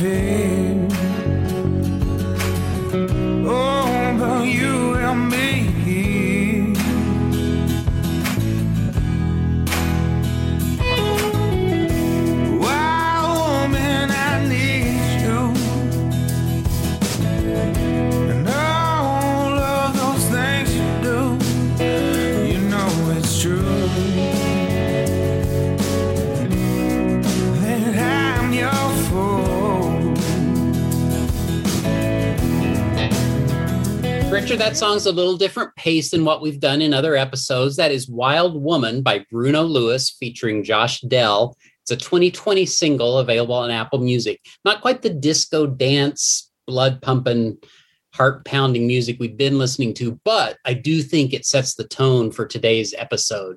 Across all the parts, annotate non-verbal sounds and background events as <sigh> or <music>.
Feel. Richard, a little different pace than what we've done in other episodes. That is Wild Woman by Bruno Lewis featuring Josh Dell. It's a 2020 single available on Apple Music. Not quite the disco dance, blood pumping, heart pounding music we've been listening to, but I do think it sets the tone for today's episode.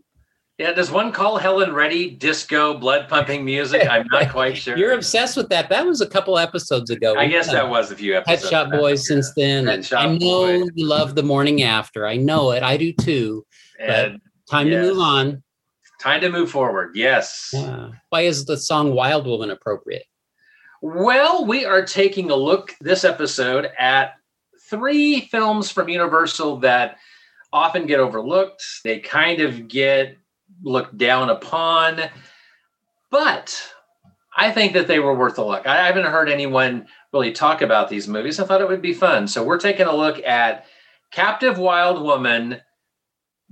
Yeah, does one call Helen Reddy disco blood pumping music? I'm not <laughs> quite sure. You're obsessed with that. That was a couple episodes ago. I guess that was a few episodes. Back. Boys since then. Shop I know Boys. you love the morning after. I know it. I do too. And Time Yes. to move on. time to move forward. Yes. Yeah. Why is the song Wild Woman appropriate? Well, we are taking a look this episode at three films from Universal that often get overlooked. They kind of get looked down upon, but I think that they were worth a look. I haven't heard anyone really talk about these movies. I thought it would be fun. So we're taking a look at Captive Wild Woman,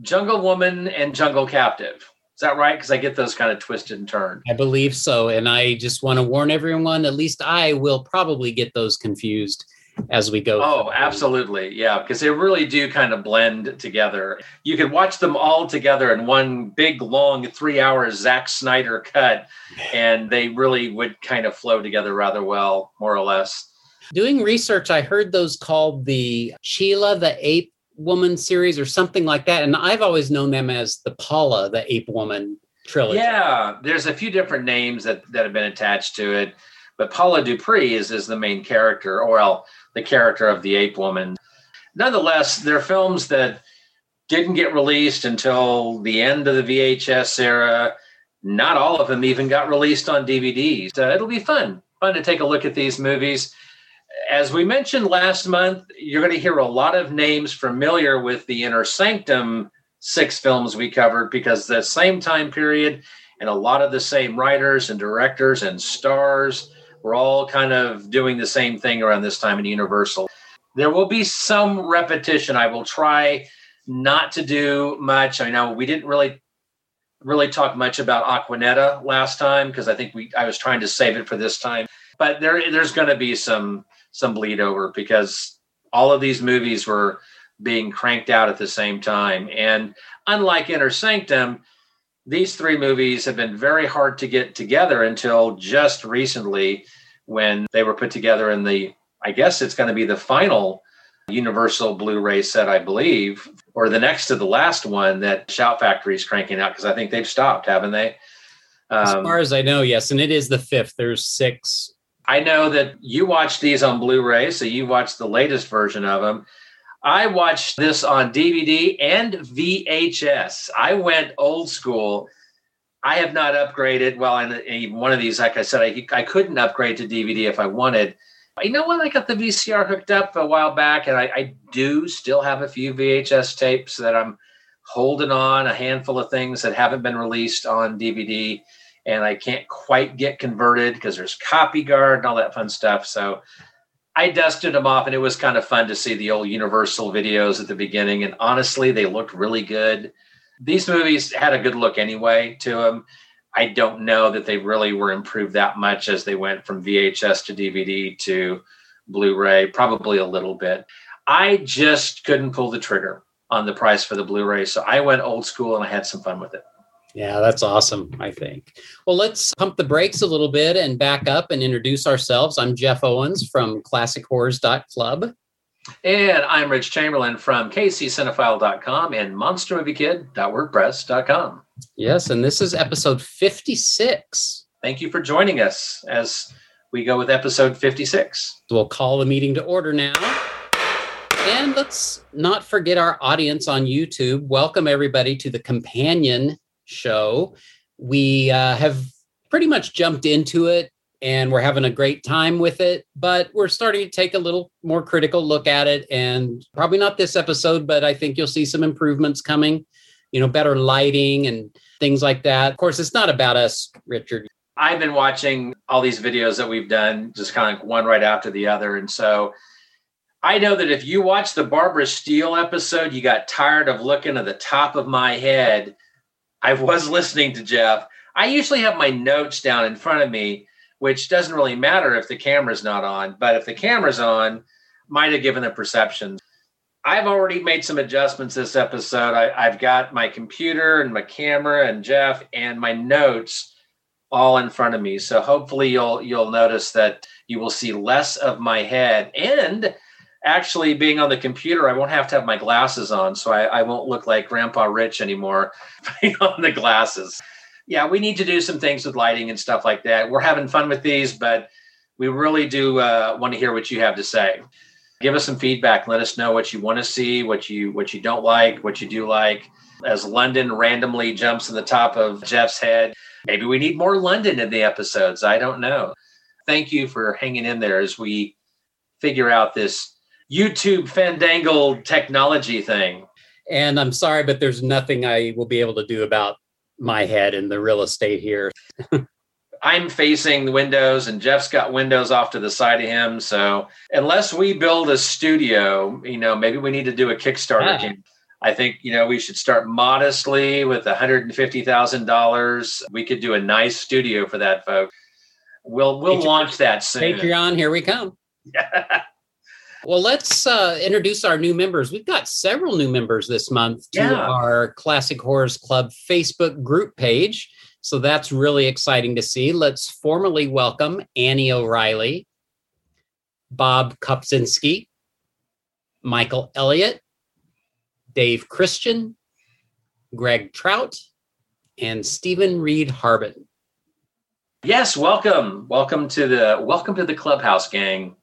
Jungle Woman, and Jungle Captive. Is that right? Because I get those kind of twisted and turned. I believe so. And I just want to warn everyone, at least I will probably get those confused as we go. Oh, absolutely. Yeah, because they really do kind of blend together. You could watch them all together in one big, long, three hour Zack Snyder cut, and they really would kind of flow together rather well, more or less. Doing research, I heard those called the Sheila the Ape Woman series or something like that. And I've always known them as the Paula the Ape Woman trilogy. Yeah, there's a few different names that, that have been attached to it, but Paula Dupree is, is the main character, or well, the character of the ape woman. Nonetheless, they're films that didn't get released until the end of the VHS era. Not all of them even got released on DVDs. Uh, it'll be fun, fun to take a look at these movies. As we mentioned last month, you're going to hear a lot of names familiar with the Inner Sanctum six films we covered because the same time period and a lot of the same writers and directors and stars were all kind of doing the same thing around this time in Universal. There will be some repetition. I will try not to do much. I know we didn't really really talk much about Aquanetta last time because I think we I was trying to save it for this time. But there there's going to be some some bleed over because all of these movies were being cranked out at the same time and unlike Inner Sanctum these three movies have been very hard to get together until just recently when they were put together in the I guess it's going to be the final Universal Blu-ray set, I believe, or the next to the last one that Shout Factory is cranking out because I think they've stopped, haven't they? As Um, far as I know, yes. And it is the fifth. There's six. I know that you watched these on Blu-ray, so you watched the latest version of them. I watched this on DVD and VHS. I went old school. I have not upgraded. Well, and even one of these, like I said, I, I couldn't upgrade to DVD if I wanted. You know what? I got the VCR hooked up a while back, and I, I do still have a few VHS tapes that I'm holding on, a handful of things that haven't been released on DVD and I can't quite get converted because there's copy guard and all that fun stuff. So I dusted them off, and it was kind of fun to see the old Universal videos at the beginning. And honestly, they looked really good. These movies had a good look anyway to them. I don't know that they really were improved that much as they went from VHS to DVD to Blu-ray, probably a little bit. I just couldn't pull the trigger on the price for the Blu-ray, so I went old school and I had some fun with it. Yeah, that's awesome, I think. Well, let's pump the brakes a little bit and back up and introduce ourselves. I'm Jeff Owens from classichorrors.club. And I'm Rich Chamberlain from kccinephile.com and monstermoviekid.wordpress.com. Yes, and this is episode 56. Thank you for joining us as we go with episode 56. We'll call the meeting to order now. And let's not forget our audience on YouTube. Welcome, everybody, to the companion show. We uh, have pretty much jumped into it and we're having a great time with it, but we're starting to take a little more critical look at it. And probably not this episode, but I think you'll see some improvements coming, you know, better lighting and things like that. Of course, it's not about us, Richard. I've been watching all these videos that we've done, just kind of like one right after the other. And so I know that if you watch the Barbara Steele episode, you got tired of looking at the top of my head. I was listening to Jeff. I usually have my notes down in front of me, which doesn't really matter if the camera's not on. But if the camera's on, might have given a perception. I've already made some adjustments this episode. I, have got my computer and my camera and Jeff and my notes all in front of me. So hopefully you'll you'll notice that you will see less of my head and actually being on the computer, I won't have to have my glasses on, so I, I won't look like Grandpa Rich anymore <laughs> on the glasses. Yeah, we need to do some things with lighting and stuff like that. We're having fun with these, but we really do uh, want to hear what you have to say. Give us some feedback. Let us know what you want to see, what you what you don't like, what you do like. As London randomly jumps in the top of Jeff's head, maybe we need more London in the episodes. I don't know. Thank you for hanging in there as we figure out this YouTube fandangle technology thing. And I'm sorry, but there's nothing I will be able to do about my head and the real estate here. <laughs> I'm facing the windows and Jeff's got windows off to the side of him. So unless we build a studio, you know, maybe we need to do a Kickstarter. I think, you know, we should start modestly with $150,000. We could do a nice studio for that, folks. We'll we'll Patreon, launch that soon. Patreon, here we come. <laughs> Well, let's uh, introduce our new members. We've got several new members this month to yeah. our Classic Horrors Club Facebook group page. So that's really exciting to see. Let's formally welcome Annie O'Reilly, Bob Kopczynski, Michael Elliott, Dave Christian, Greg Trout, and Stephen Reed Harbin. Yes, welcome. Welcome to the welcome to the clubhouse gang.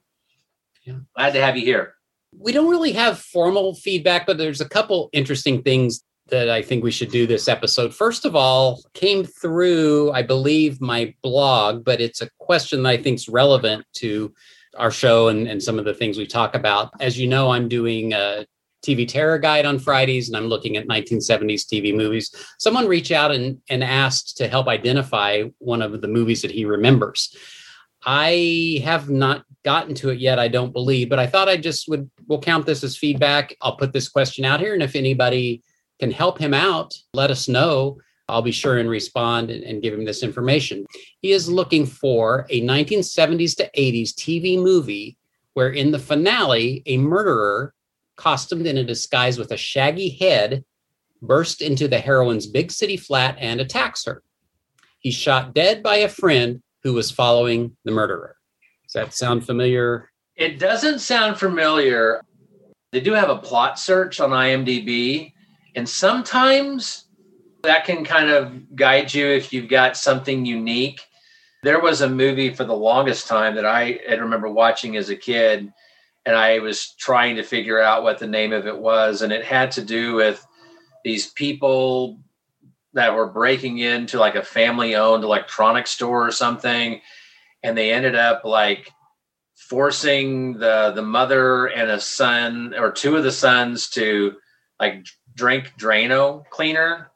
Yeah. Glad to have you here. We don't really have formal feedback, but there's a couple interesting things that I think we should do this episode. First of all, came through, I believe, my blog, but it's a question that I think is relevant to our show and, and some of the things we talk about. As you know, I'm doing a TV terror guide on Fridays and I'm looking at 1970s TV movies. Someone reached out and, and asked to help identify one of the movies that he remembers. I have not gotten to it yet, I don't believe, but I thought I just would we'll count this as feedback. I'll put this question out here. And if anybody can help him out, let us know. I'll be sure and respond and, and give him this information. He is looking for a 1970s to 80s TV movie where in the finale, a murderer costumed in a disguise with a shaggy head burst into the heroine's big city flat and attacks her. He's shot dead by a friend who was following the murderer. Does that sound familiar? It doesn't sound familiar. They do have a plot search on IMDb, and sometimes that can kind of guide you if you've got something unique. There was a movie for the longest time that I, remember watching as a kid, and I was trying to figure out what the name of it was, and it had to do with these people that were breaking into like a family owned electronics store or something and they ended up like forcing the the mother and a son or two of the sons to like drink drano cleaner.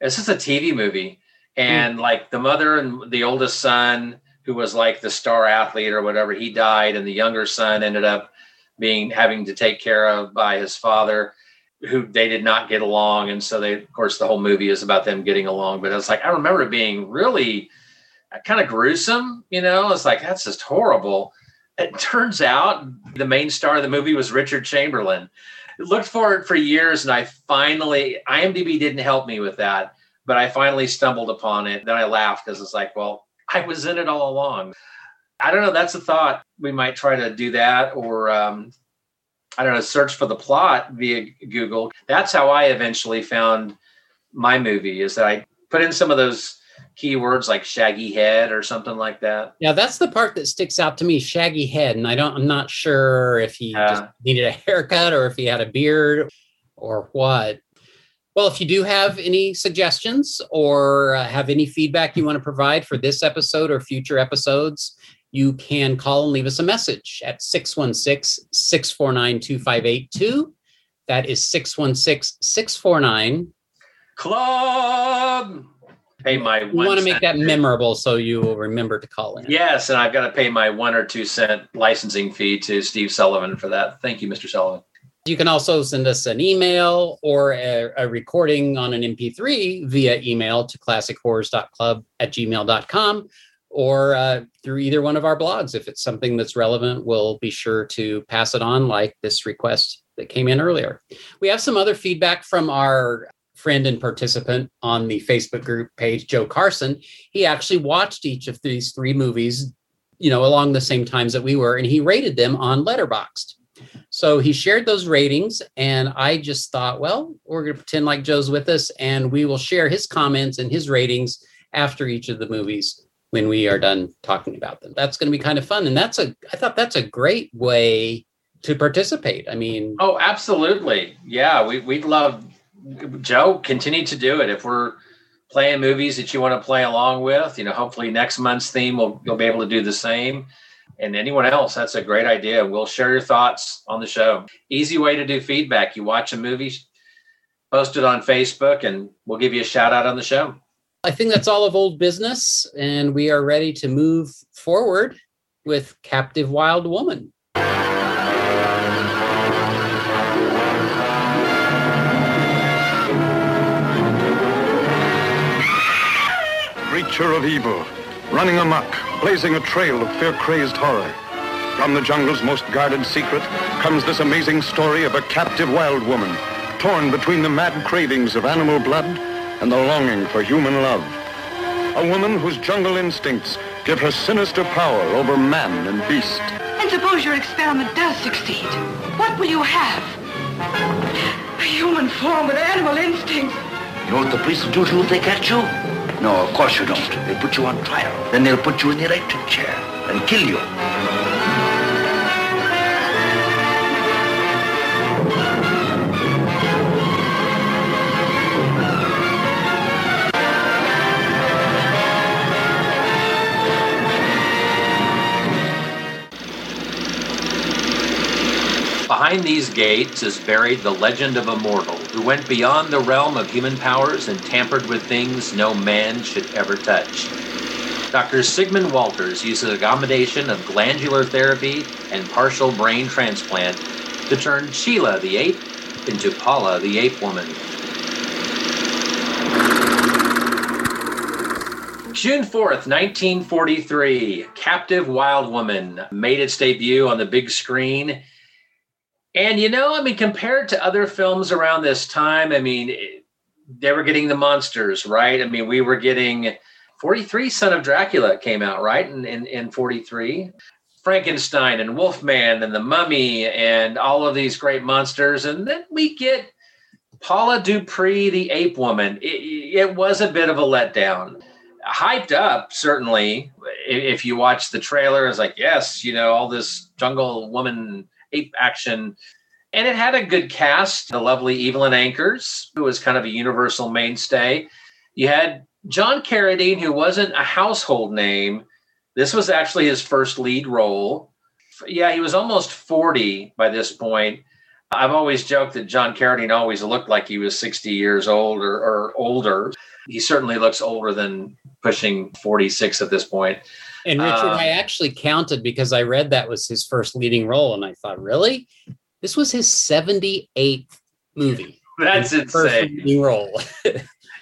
This is a tv movie. And mm. like the mother and the oldest son who was like the star athlete or whatever he died and the younger son ended up being having to take care of by his father who they did not get along and so they of course the whole movie is about them getting along but it's like i remember it being really kind of gruesome you know it's like that's just horrible it turns out the main star of the movie was richard chamberlain looked for it for years and i finally imdb didn't help me with that but I finally stumbled upon it. Then I laughed because it's like, well, I was in it all along. I don't know. That's a thought. We might try to do that or, um, I don't know, search for the plot via Google. That's how I eventually found my movie is that I put in some of those keywords like shaggy head or something like that. Yeah, that's the part that sticks out to me, shaggy head. And I don't I'm not sure if he Yeah. just needed a haircut or if he had a beard or what. Well, if you do have any suggestions or uh, have any feedback you want to provide for this episode or future episodes, you can call and leave us a message at 616 649 2582. That is 616 649 Club. Pay my We want to make that memorable so you will remember to call in. Yes, and I've got to pay my one or two cent licensing fee to Steve Sullivan for that. Thank you, Mr. Sullivan. You can also send us an email or a, a recording on an MP3 via email to classichorrors.club at gmail.com or uh, through either one of our blogs. If it's something that's relevant, we'll be sure to pass it on, like this request that came in earlier. We have some other feedback from our friend and participant on the Facebook group page, Joe Carson. He actually watched each of these three movies, you know, along the same times that we were, and he rated them on Letterboxd. So he shared those ratings, and I just thought, well, we're going to pretend like Joe's with us, and we will share his comments and his ratings after each of the movies when we are done talking about them. That's going to be kind of fun, and that's a I thought that's a great way to participate. I mean, Oh, absolutely. Yeah, we, we'd love Joe. Continue to do it. If we're playing movies that you want to play along with, you know, hopefully next month's theme will you'll be able to do the same. And anyone else, that's a great idea. We'll share your thoughts on the show. Easy way to do feedback. You watch a movie, post it on Facebook, and we'll give you a shout out on the show. I think that's all of old business, and we are ready to move forward with Captive Wild Woman. creature of evil, running amok, blazing a trail of fear-crazed horror. From the jungle's most guarded secret comes this amazing story of a captive wild woman, torn between the mad cravings of animal blood and the longing for human love. A woman whose jungle instincts give her sinister power over man and beast. And suppose your experiment does succeed. What will you have? A human form with animal instincts. You know what the police will do to you if they catch you? No, of course you don't. They'll put you on trial. Then they'll put you in the electric chair and kill you. Behind these gates is buried the legend of a mortal who went beyond the realm of human powers and tampered with things no man should ever touch. Dr. Sigmund Walters uses a combination of glandular therapy and partial brain transplant to turn Sheila the ape into Paula the ape woman. June 4th, 1943, Captive Wild Woman made its debut on the big screen. And you know, I mean, compared to other films around this time, I mean, they were getting the monsters, right? I mean, we were getting 43 Son of Dracula came out, right? In, in, in 43. Frankenstein and Wolfman and the Mummy and all of these great monsters. And then we get Paula Dupree, the ape woman. It, it was a bit of a letdown. Hyped up, certainly. If you watch the trailer, it's like, yes, you know, all this jungle woman ape action. And it had a good cast. The lovely Evelyn Ankers, who was kind of a universal mainstay. You had John Carradine, who wasn't a household name. This was actually his first lead role. Yeah, he was almost 40 by this point. I've always joked that John Carradine always looked like he was 60 years old or, or older. He certainly looks older than pushing 46 at this point. And Richard, Um, I actually counted because I read that was his first leading role, and I thought, really, this was his seventy eighth movie. <laughs> That's His first insane. leading role. <laughs>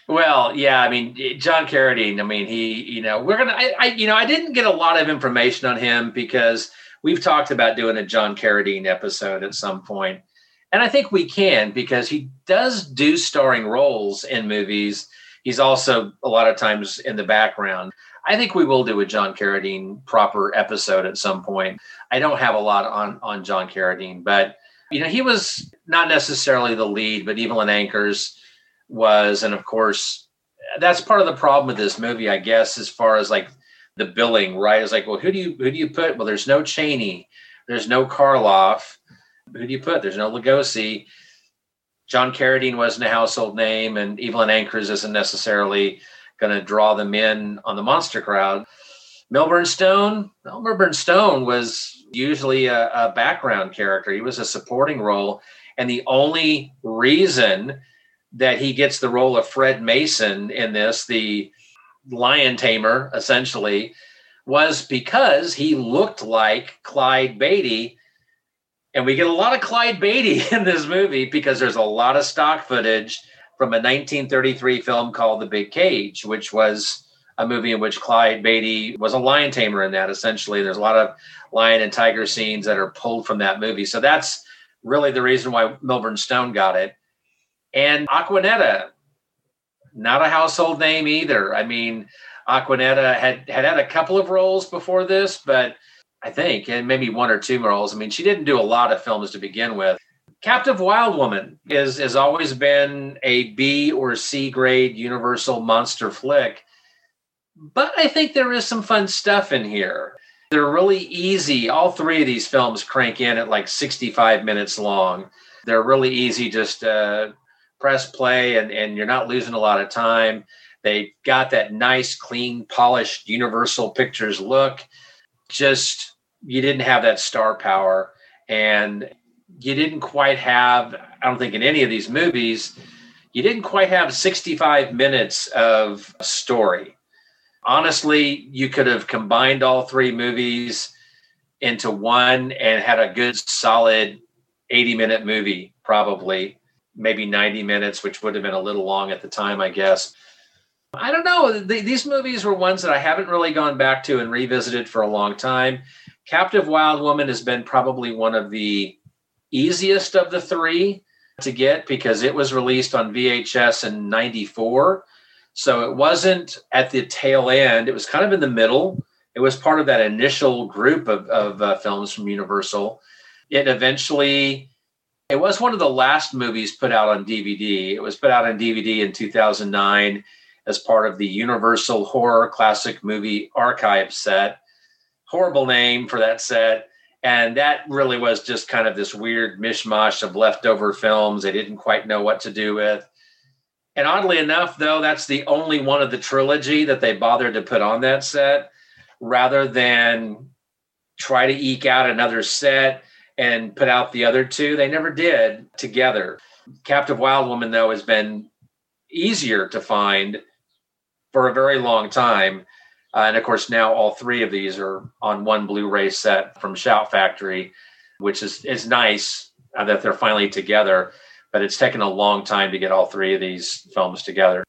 Well, yeah, I mean, John Carradine. I mean, he, you know, we're gonna, I, I, you know, I didn't get a lot of information on him because we've talked about doing a John Carradine episode at some point, and I think we can because he does do starring roles in movies. he's also a lot of times in the background. I think we will do a John Carradine proper episode at some point. I don't have a lot on on John Carradine, but you know he was not necessarily the lead, but Evelyn Ankers was, and of course that's part of the problem with this movie, I guess, as far as like the billing, right? It's like, well, who do you who do you put? Well, there's no Chaney, there's no Karloff. Who do you put? There's no Lugosi. John Carradine wasn't a household name, and Evelyn Ankers isn't necessarily going to draw them in on the monster crowd. Milburn Stone, well, Milburn Stone was usually a, a background character. He was a supporting role, and the only reason that he gets the role of Fred Mason in this, the lion tamer, essentially, was because he looked like Clyde Beatty. And we get a lot of Clyde Beatty <laughs> in this movie because there's a lot of stock footage from a 1933 film called The Big Cage, which was a movie in which Clyde Beatty was a lion tamer in that essentially. There's a lot of lion and tiger scenes that are pulled from that movie. So that's really the reason why Milburn Stone got it. And Aquanetta, not a household name either. I mean, Aquanetta had, had had a couple of roles before this, but I think, and maybe one or two roles. I mean, she didn't do a lot of films to begin with. Captive Wild Woman is has always been a B or C grade Universal monster flick, but I think there is some fun stuff in here. They're really easy. All three of these films crank in at like 65 minutes long. They're really easy. Just uh, press play, and and you're not losing a lot of time. They got that nice, clean, polished Universal Pictures look. Just you didn't have that star power, and you didn't quite have, I don't think in any of these movies, you didn't quite have 65 minutes of story. Honestly, you could have combined all three movies into one and had a good solid 80 minute movie, probably, maybe 90 minutes, which would have been a little long at the time, I guess. I don't know. The, these movies were ones that I haven't really gone back to and revisited for a long time. Captive Wild Woman has been probably one of the easiest of the three to get because it was released on VHS in 94. So it wasn't at the tail end, it was kind of in the middle. It was part of that initial group of, of uh, films from Universal. It eventually, it was one of the last movies put out on DVD. It was put out on DVD in 2009 as part of the Universal Horror Classic Movie Archive set. Horrible name for that set and that really was just kind of this weird mishmash of leftover films they didn't quite know what to do with. And oddly enough though that's the only one of the trilogy that they bothered to put on that set rather than try to eke out another set and put out the other two. They never did together. Captive wild woman though has been easier to find for a very long time uh, and of course, now all three of these are on one Blu-ray set from Shout Factory, which is is nice uh, that they're finally together. But it's taken a long time to get all three of these films together.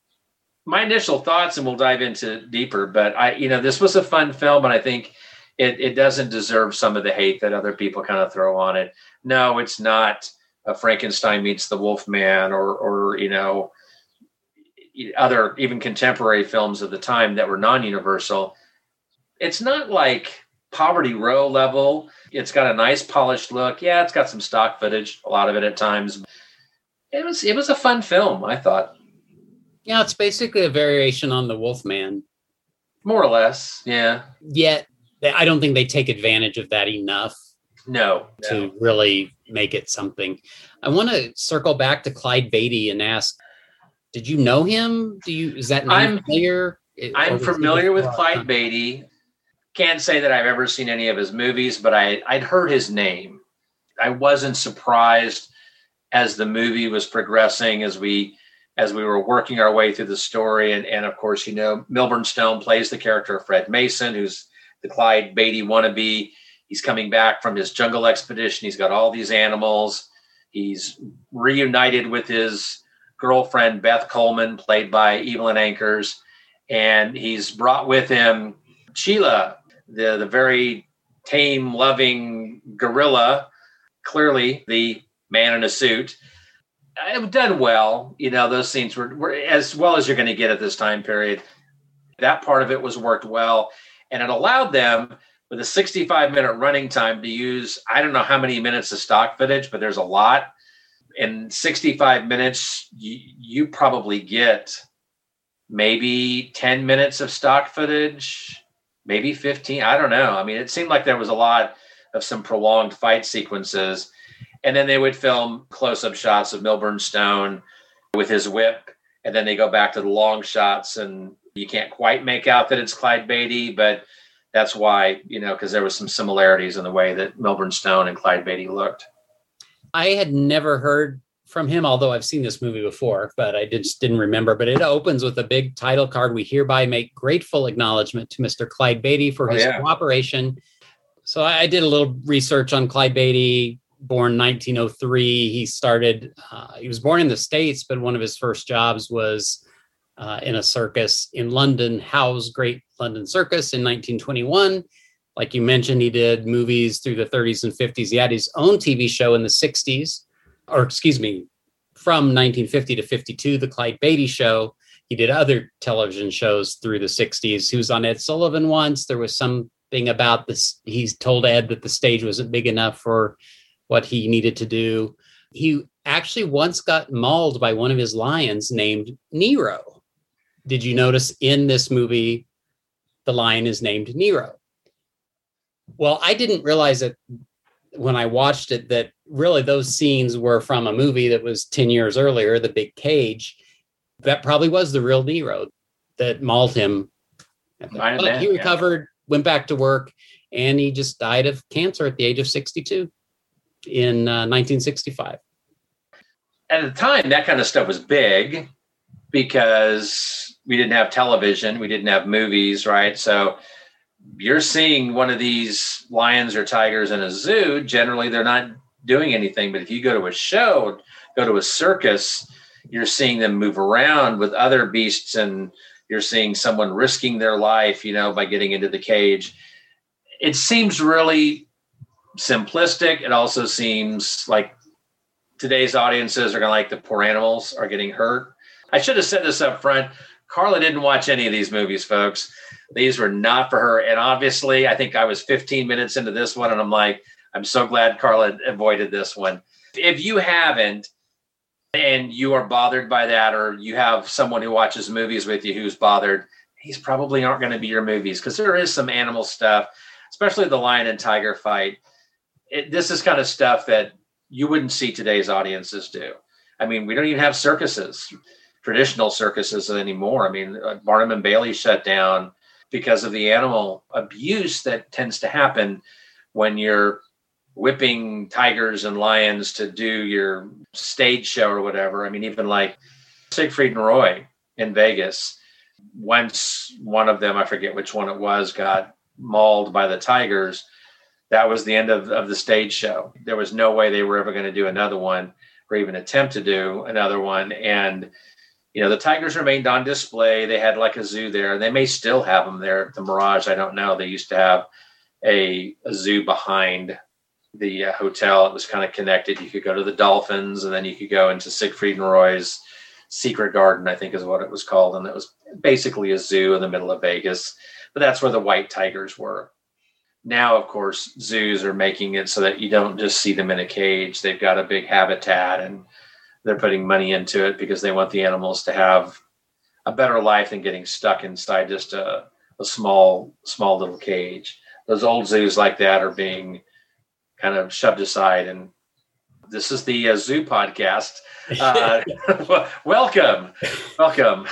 My initial thoughts, and we'll dive into deeper. But I, you know, this was a fun film, and I think it it doesn't deserve some of the hate that other people kind of throw on it. No, it's not. Frankenstein meets the Wolfman, or or you know, other even contemporary films of the time that were non-universal it's not like poverty row level. It's got a nice polished look. Yeah it's got some stock footage a lot of it at times. It was it was a fun film i thought. Yeah it's basically a variation on the wolfman. More or less yeah. Yet i don't think they take advantage of that enough no, to no. really make it something. I want to circle back to clyde beatty and ask did you know him? Do you is that name I'm- familiar? I'm familiar with Clyde Beatty. Can't say that I've ever seen any of his movies, but I I'd heard his name. I wasn't surprised as the movie was progressing as we as we were working our way through the story and and of course you know Milburn Stone plays the character of Fred Mason who's the Clyde Beatty wannabe. He's coming back from his jungle expedition. He's got all these animals. He's reunited with his girlfriend Beth Coleman, played by Evelyn Ankers, and he's brought with him Sheila, the the very tame, loving gorilla, clearly the man in a suit. it done well. You know, those scenes were, were as well as you're going to get at this time period. That part of it was worked well, and it allowed them with a 65 minute running time to use I don't know how many minutes of stock footage, but there's a lot. In 65 minutes, you, you probably get maybe 10 minutes of stock footage, maybe 15. I don't know. I mean, it seemed like there was a lot of some prolonged fight sequences. And then they would film close up shots of Milburn Stone with his whip. And then they go back to the long shots, and you can't quite make out that it's Clyde Beatty, but that's why, you know, because there was some similarities in the way that Milburn Stone and Clyde Beatty looked. I had never heard from him, although I've seen this movie before, but I just didn't remember. But it opens with a big title card. We hereby make grateful acknowledgement to Mr. Clyde Beatty for Oh, his yeah. cooperation. So I I did a little research on Clyde Beatty, born 1903. He started, uh, he was born in the States, but one of his first jobs was uh, in a circus in London, Howe's Great London Circus in 1921. Like you mentioned, he did movies through the 30s and 50s. He had his own TV show in the 60s, or excuse me, from 1950 to 52, The Clyde Beatty Show. He did other television shows through the 60s. He was on Ed Sullivan once. There was something about this. He told Ed that the stage wasn't big enough for what he needed to do. He actually once got mauled by one of his lions named Nero. Did you notice in this movie, the lion is named Nero? Well, I didn't realize it when I watched it that really those scenes were from a movie that was 10 years earlier, The Big Cage. That probably was the real Nero that mauled him. But he yeah. recovered, went back to work, and he just died of cancer at the age of 62 in uh, 1965. At the time, that kind of stuff was big because we didn't have television, we didn't have movies, right? So you're seeing one of these lions or tigers in a zoo, generally they're not doing anything. But if you go to a show, go to a circus, you're seeing them move around with other beasts and you're seeing someone risking their life, you know, by getting into the cage. It seems really simplistic. It also seems like today's audiences are going to like the poor animals are getting hurt. I should have said this up front. Carla didn't watch any of these movies, folks. These were not for her. And obviously, I think I was 15 minutes into this one, and I'm like, I'm so glad Carla avoided this one. If you haven't, and you are bothered by that, or you have someone who watches movies with you who's bothered, these probably aren't going to be your movies because there is some animal stuff, especially the lion and tiger fight. It, this is kind of stuff that you wouldn't see today's audiences do. I mean, we don't even have circuses, traditional circuses anymore. I mean, uh, Barnum and Bailey shut down because of the animal abuse that tends to happen when you're whipping tigers and lions to do your stage show or whatever. I mean, even like Siegfried and Roy in Vegas, once one of them, I forget which one it was, got mauled by the tigers, that was the end of, of the stage show. There was no way they were ever going to do another one or even attempt to do another one. And, you know, the tigers remained on display. They had like a zoo there. and They may still have them there the Mirage. I don't know. They used to have a, a zoo behind the uh, hotel. It was kind of connected. You could go to the Dolphins and then you could go into Siegfried and Roy's Secret Garden, I think is what it was called. And it was basically a zoo in the middle of Vegas. But that's where the white tigers were. Now, of course, zoos are making it so that you don't just see them in a cage. They've got a big habitat and they're putting money into it because they want the animals to have a better life than getting stuck inside just a, a small, small little cage. Those old zoos like that are being kind of shoved aside. And this is the uh, zoo podcast. Uh, <laughs> <laughs> welcome, welcome.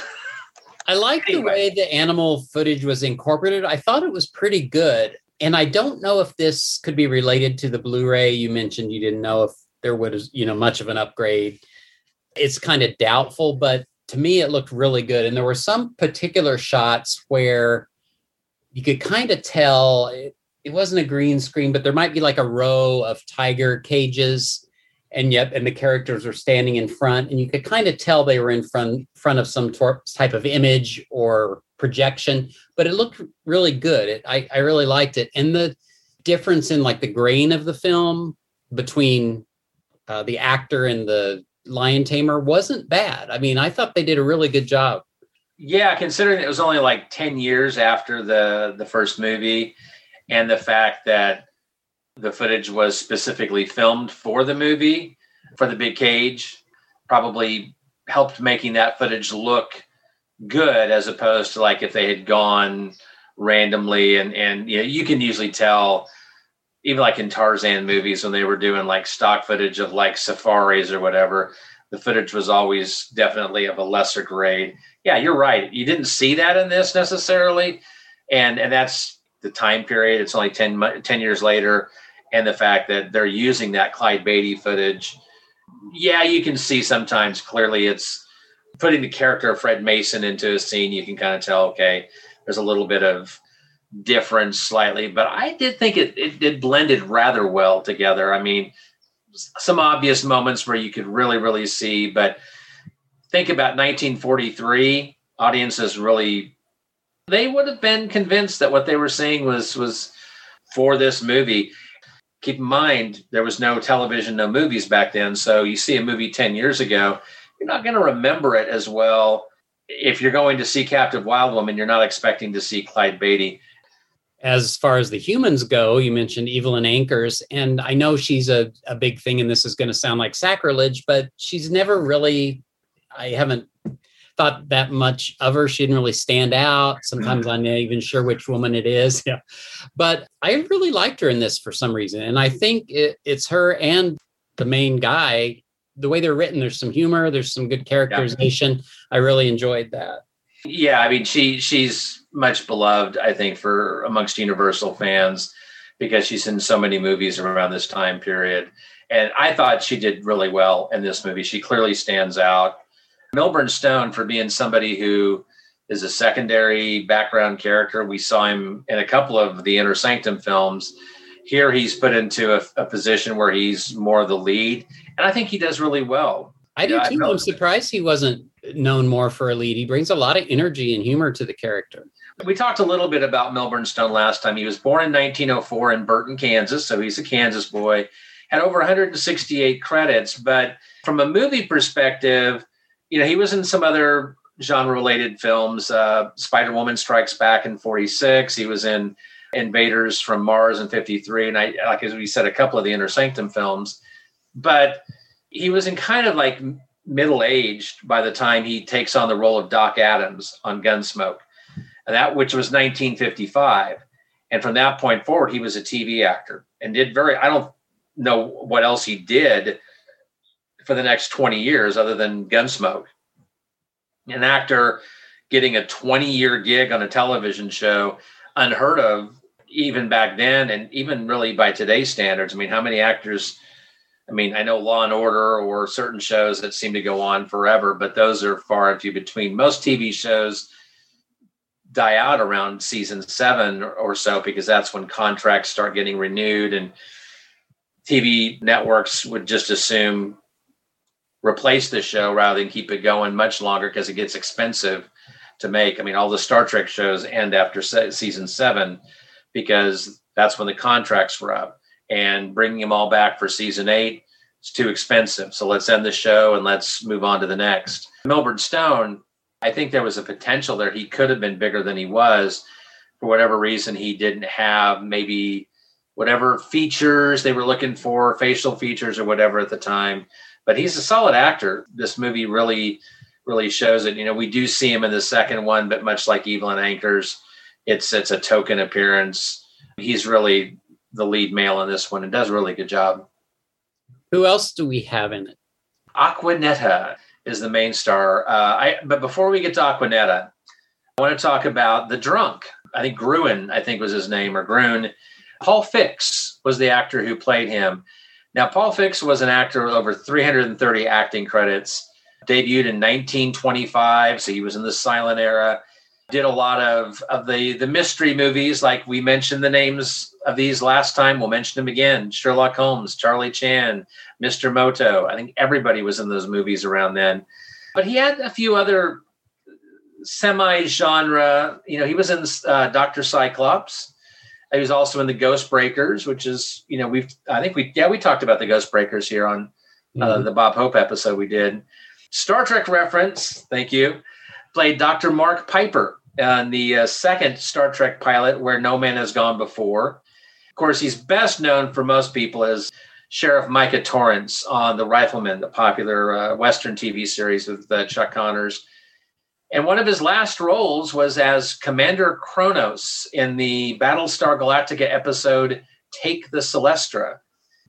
I like the way the animal footage was incorporated. I thought it was pretty good. And I don't know if this could be related to the Blu-ray. You mentioned you didn't know if there was, you know, much of an upgrade. It's kind of doubtful, but to me it looked really good. And there were some particular shots where you could kind of tell it, it wasn't a green screen, but there might be like a row of tiger cages and yet and the characters are standing in front and you could kind of tell they were in front front of some tor- type of image or projection but it looked really good it, I, I really liked it and the difference in like the grain of the film between uh, the actor and the Lion Tamer wasn't bad. I mean, I thought they did a really good job. Yeah, considering it was only like 10 years after the the first movie and the fact that the footage was specifically filmed for the movie for the big cage probably helped making that footage look good as opposed to like if they had gone randomly and and you know you can usually tell even like in Tarzan movies when they were doing like stock footage of like safaris or whatever the footage was always definitely of a lesser grade. Yeah you're right. You didn't see that in this necessarily and and that's the time period. It's only 10, 10 years later and the fact that they're using that Clyde Beatty footage yeah you can see sometimes clearly it's putting the character of Fred Mason into a scene. You can kind of tell okay there's a little bit of difference slightly, but I did think it, it, it blended rather well together. I mean, some obvious moments where you could really, really see, but think about 1943 audiences really they would have been convinced that what they were seeing was was for this movie. Keep in mind there was no television no movies back then so you see a movie 10 years ago you're not going to remember it as well. If you're going to see captive wild woman you're not expecting to see clyde beatty as far as the humans go, you mentioned Evelyn Ankers, and I know she's a, a big thing, and this is going to sound like sacrilege, but she's never really, I haven't thought that much of her. She didn't really stand out. Sometimes I'm not even sure which woman it is. Yeah. But I really liked her in this for some reason. And I think it, it's her and the main guy, the way they're written, there's some humor, there's some good characterization. Yeah. I really enjoyed that. Yeah, I mean, she she's much beloved, I think, for amongst Universal fans because she's in so many movies around this time period. And I thought she did really well in this movie. She clearly stands out. Milburn Stone, for being somebody who is a secondary background character, we saw him in a couple of the Inner Sanctum films. Here he's put into a, a position where he's more the lead. And I think he does really well. I do too. I'm surprised he wasn't known more for a lead. He brings a lot of energy and humor to the character. We talked a little bit about Milburn Stone last time. He was born in 1904 in Burton, Kansas, so he's a Kansas boy. Had over 168 credits, but from a movie perspective, you know, he was in some other genre-related films. Uh, Spider Woman Strikes Back in '46. He was in Invaders from Mars in '53, and I, like as we said, a couple of the Inner Sanctum films. But he was in kind of like middle aged by the time he takes on the role of Doc Adams on Gunsmoke, that which was 1955. And from that point forward, he was a TV actor and did very. I don't know what else he did for the next 20 years other than Gunsmoke. An actor getting a 20 year gig on a television show, unheard of even back then, and even really by today's standards. I mean, how many actors? I mean, I know Law and Order or certain shows that seem to go on forever, but those are far and few between. Most TV shows die out around season seven or so because that's when contracts start getting renewed and TV networks would just assume replace the show rather than keep it going much longer because it gets expensive to make. I mean, all the Star Trek shows end after se- season seven because that's when the contracts were up and bringing them all back for season eight is too expensive. So let's end the show and let's move on to the next. Milburn Stone, I think there was a potential there. He could have been bigger than he was. For whatever reason, he didn't have maybe whatever features they were looking for, facial features or whatever at the time. But he's a solid actor. This movie really, really shows it. You know, we do see him in the second one, but much like Evelyn Ankers, it's it's a token appearance. He's really the lead male in this one and does a really good job. Who else do we have in it? Aquanetta is the main star. Uh, I, but before we get to Aquanetta, I want to talk about the drunk. I think Gruen, I think was his name, or Gruen. Paul Fix was the actor who played him. Now, Paul Fix was an actor with over 330 acting credits. Debuted in 1925, so he was in the silent era. Did a lot of, of the, the mystery movies, like we mentioned the names of these last time. We'll mention them again Sherlock Holmes, Charlie Chan, Mr. Moto. I think everybody was in those movies around then. But he had a few other semi genre. You know, he was in uh, Dr. Cyclops. He was also in the Ghost Breakers, which is, you know, we've, I think we, yeah, we talked about the Ghost Breakers here on, uh, Mhm. the Bob Hope episode we did. Star Trek reference, thank you. Played Dr. Mark Piper on the uh, second Star Trek pilot, Where No Man Has Gone Before. Of course, he's best known for most people as Sheriff Micah Torrance on The Rifleman, the popular uh, Western TV series with uh, Chuck Connors. And one of his last roles was as Commander Kronos in the Battlestar Galactica episode Take the Celestra.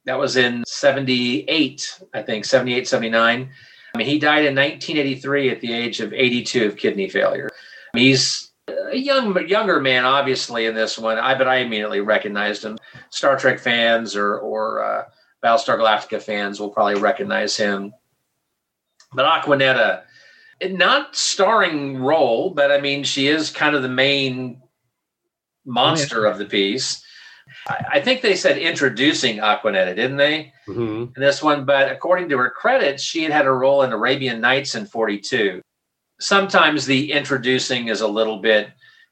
That was in 78, I think, 78, 79. I mean, he died in 1983 at the age of 82 of kidney failure. I mean, he's a young, younger man, obviously, in this one. I but I immediately recognized him. Star Trek fans or or uh, Battlestar Galactica fans will probably recognize him. But Aquanetta, not starring role, but I mean, she is kind of the main monster of the piece. I, think they said introducing Aquanetta, didn't they? Mhm. in this one, but according to her credits, she had had a role in Arabian Nights in 42. Sometimes the introducing is a little bit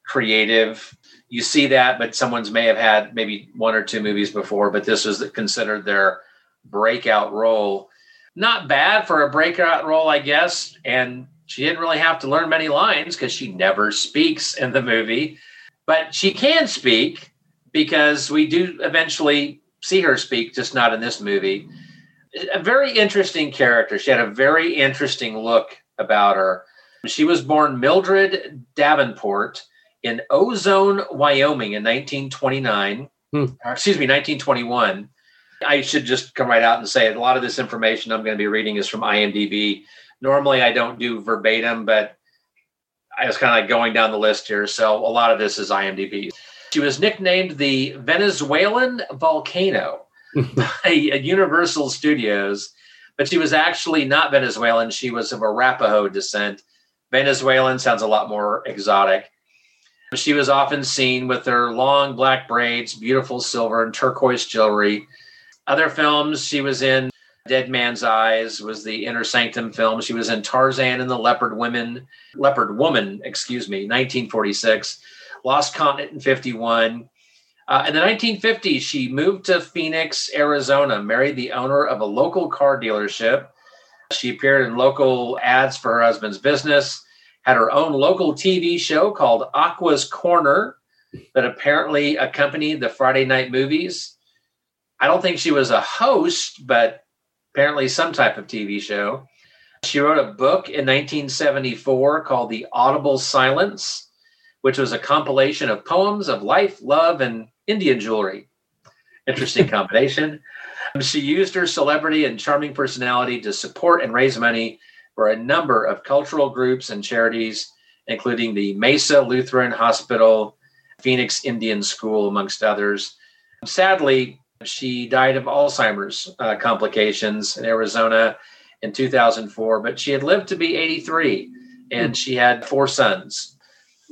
creative. You see that, but someone's may have had maybe one or two movies before, but this was considered their breakout role. Not bad for a breakout role, I guess. And she didn't really have to learn many lines because she never speaks in the movie, but she can speak because we do eventually see her speak, just not in this movie. A very interesting character. She had a very interesting look about her. She was born Mildred Davenport in Ozone, Wyoming in 1929. Hmm. Excuse me, 1921. I should just come right out and say it. A lot of this information I'm going to be reading is from IMDb. Normally, I don't do verbatim, but I was kind of like going down the list here. So a lot of this is IMDb. She was nicknamed the Venezuelan volcano <laughs> by uh, Universal Studios, but she was actually not Venezuelan. She was of Arapaho descent. Venezuelan sounds a lot more exotic. She was often seen with her long black braids, beautiful silver and turquoise jewelry. Other films she was in Dead Man's Eyes was the Inner Sanctum film. She was in Tarzan and the Leopard Women, Leopard Woman, excuse me, 1946. Lost Continent in 51. Uh, in the 1950s, she moved to Phoenix, Arizona, married the owner of a local car dealership. She appeared in local ads for her husband's business, had her own local TV show called Aqua's Corner that apparently accompanied the Friday night movies. I don't think she was a host, but apparently some type of TV show. She wrote a book in 1974 called The Audible Silence which was a compilation of poems of life, love, and Indian jewelry. Interesting combination. She used her celebrity and charming personality to support and raise money for a number of cultural groups and charities, including the Mesa Lutheran Hospital, Phoenix Indian School, amongst others. Sadly, she died of Alzheimer's uh, complications in Arizona in 2004, but she had lived to be 83 and she had four sons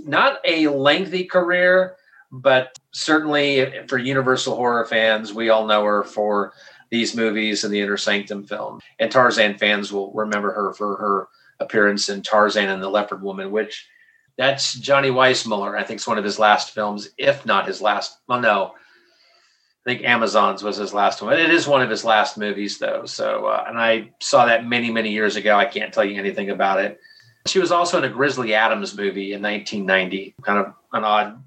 not a lengthy career, but certainly for Universal horror fans, we all know her for these movies and the Inner Sanctum film. And Tarzan fans will remember her for her appearance in Tarzan and the Leopard Woman, which that's Johnny Weissmuller. I think it's one of his last films, if not his last. Well, no, I think Amazon's was his last one. It is one of his last movies, though. So, uh, and I saw that many, many years ago. I can't tell you anything about it. She was also in a Grizzly Adams movie in 1990, kind of an odd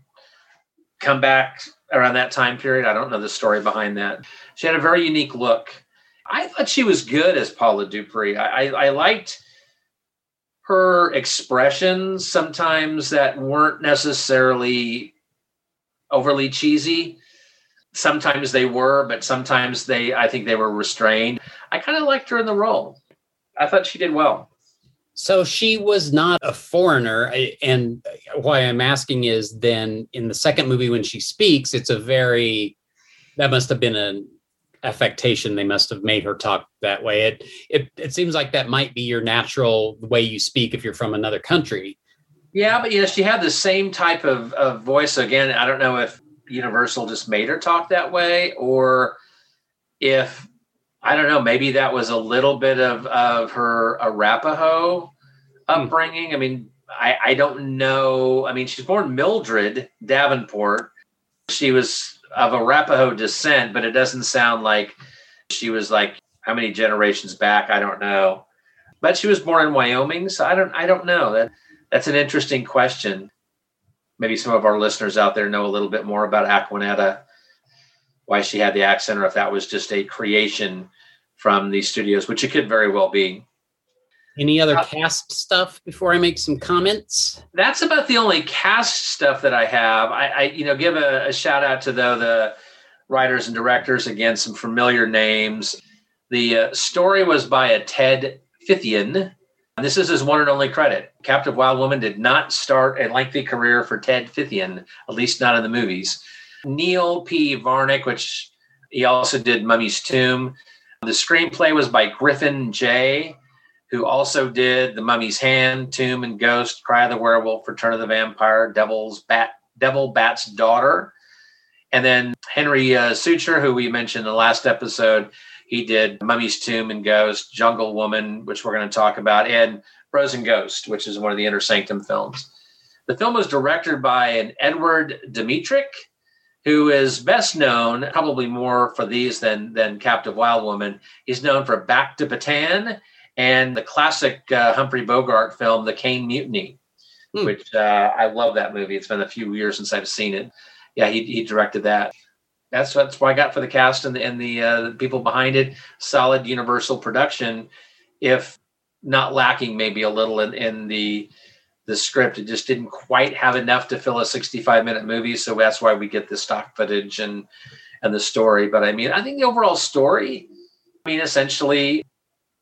comeback around that time period. I don't know the story behind that. She had a very unique look. I thought she was good as Paula Dupree. I, I, I liked her expressions sometimes that weren't necessarily overly cheesy. Sometimes they were, but sometimes they, I think they were restrained. I kind of liked her in the role. I thought she did well. So she was not a foreigner. And why I'm asking is then in the second movie, when she speaks, it's a very, that must have been an affectation. They must have made her talk that way. It, it, it seems like that might be your natural way you speak if you're from another country. Yeah, but you know, she had the same type of, of voice. Again, I don't know if Universal just made her talk that way or if I don't know, maybe that was a little bit of, of her Arapaho Hmm. upbringing. I mean, I, I don't know. I mean, she's born Mildred Davenport. She was of Arapaho descent, but it doesn't sound like she was like how many generations back, I don't know. But she was born in Wyoming, so I don't I don't know. That that's an interesting question. Maybe some of our listeners out there know a little bit more about Aquanetta, why she had the accent, or if that was just a creation from these studios, which it could very well be. Any other Uh, cast stuff before I make some comments? that's about the only cast stuff that I have. I, I you know, give a, a shout out to though the writers and directors. Again, some familiar names. The uh, story was by a Ted Fithian. This is his one and only credit. Captive Wild Woman did not start a lengthy career for Ted Fithian, at least not in the movies. Neil P. Varnick, which he also did Mummy's Tomb. The screenplay was by Griffin Jay who also did The Mummy's Hand, Tomb and Ghost, Cry of the Werewolf, Return of the Vampire, Devil's Bat, Devil Bat's Daughter, and then Henry uh, Sucher, who we mentioned in the last episode. He did Mummy's Tomb and Ghost, Jungle Woman, which we're going to talk about, and Frozen Ghost, which is one of the Inner Sanctum films. The film was directed by an Edward Dmytryk, who is best known, probably more for these than than Captive Wild Woman. He's known for Back to Bataan and the classic uh, Humphrey Bogart film, The Caine Mutiny, Hmm. which uh, I love that movie. It's been a few years since I've seen it. Yeah, he, he directed that. That's that's what I got for the cast and the, and the, uh, the people behind it. Solid Universal production, if not lacking maybe a little in, in the the script. It just didn't quite have enough to fill a 65 minute movie, so that's why we get the stock footage and and the story. But I mean, I think the overall story. I mean, essentially,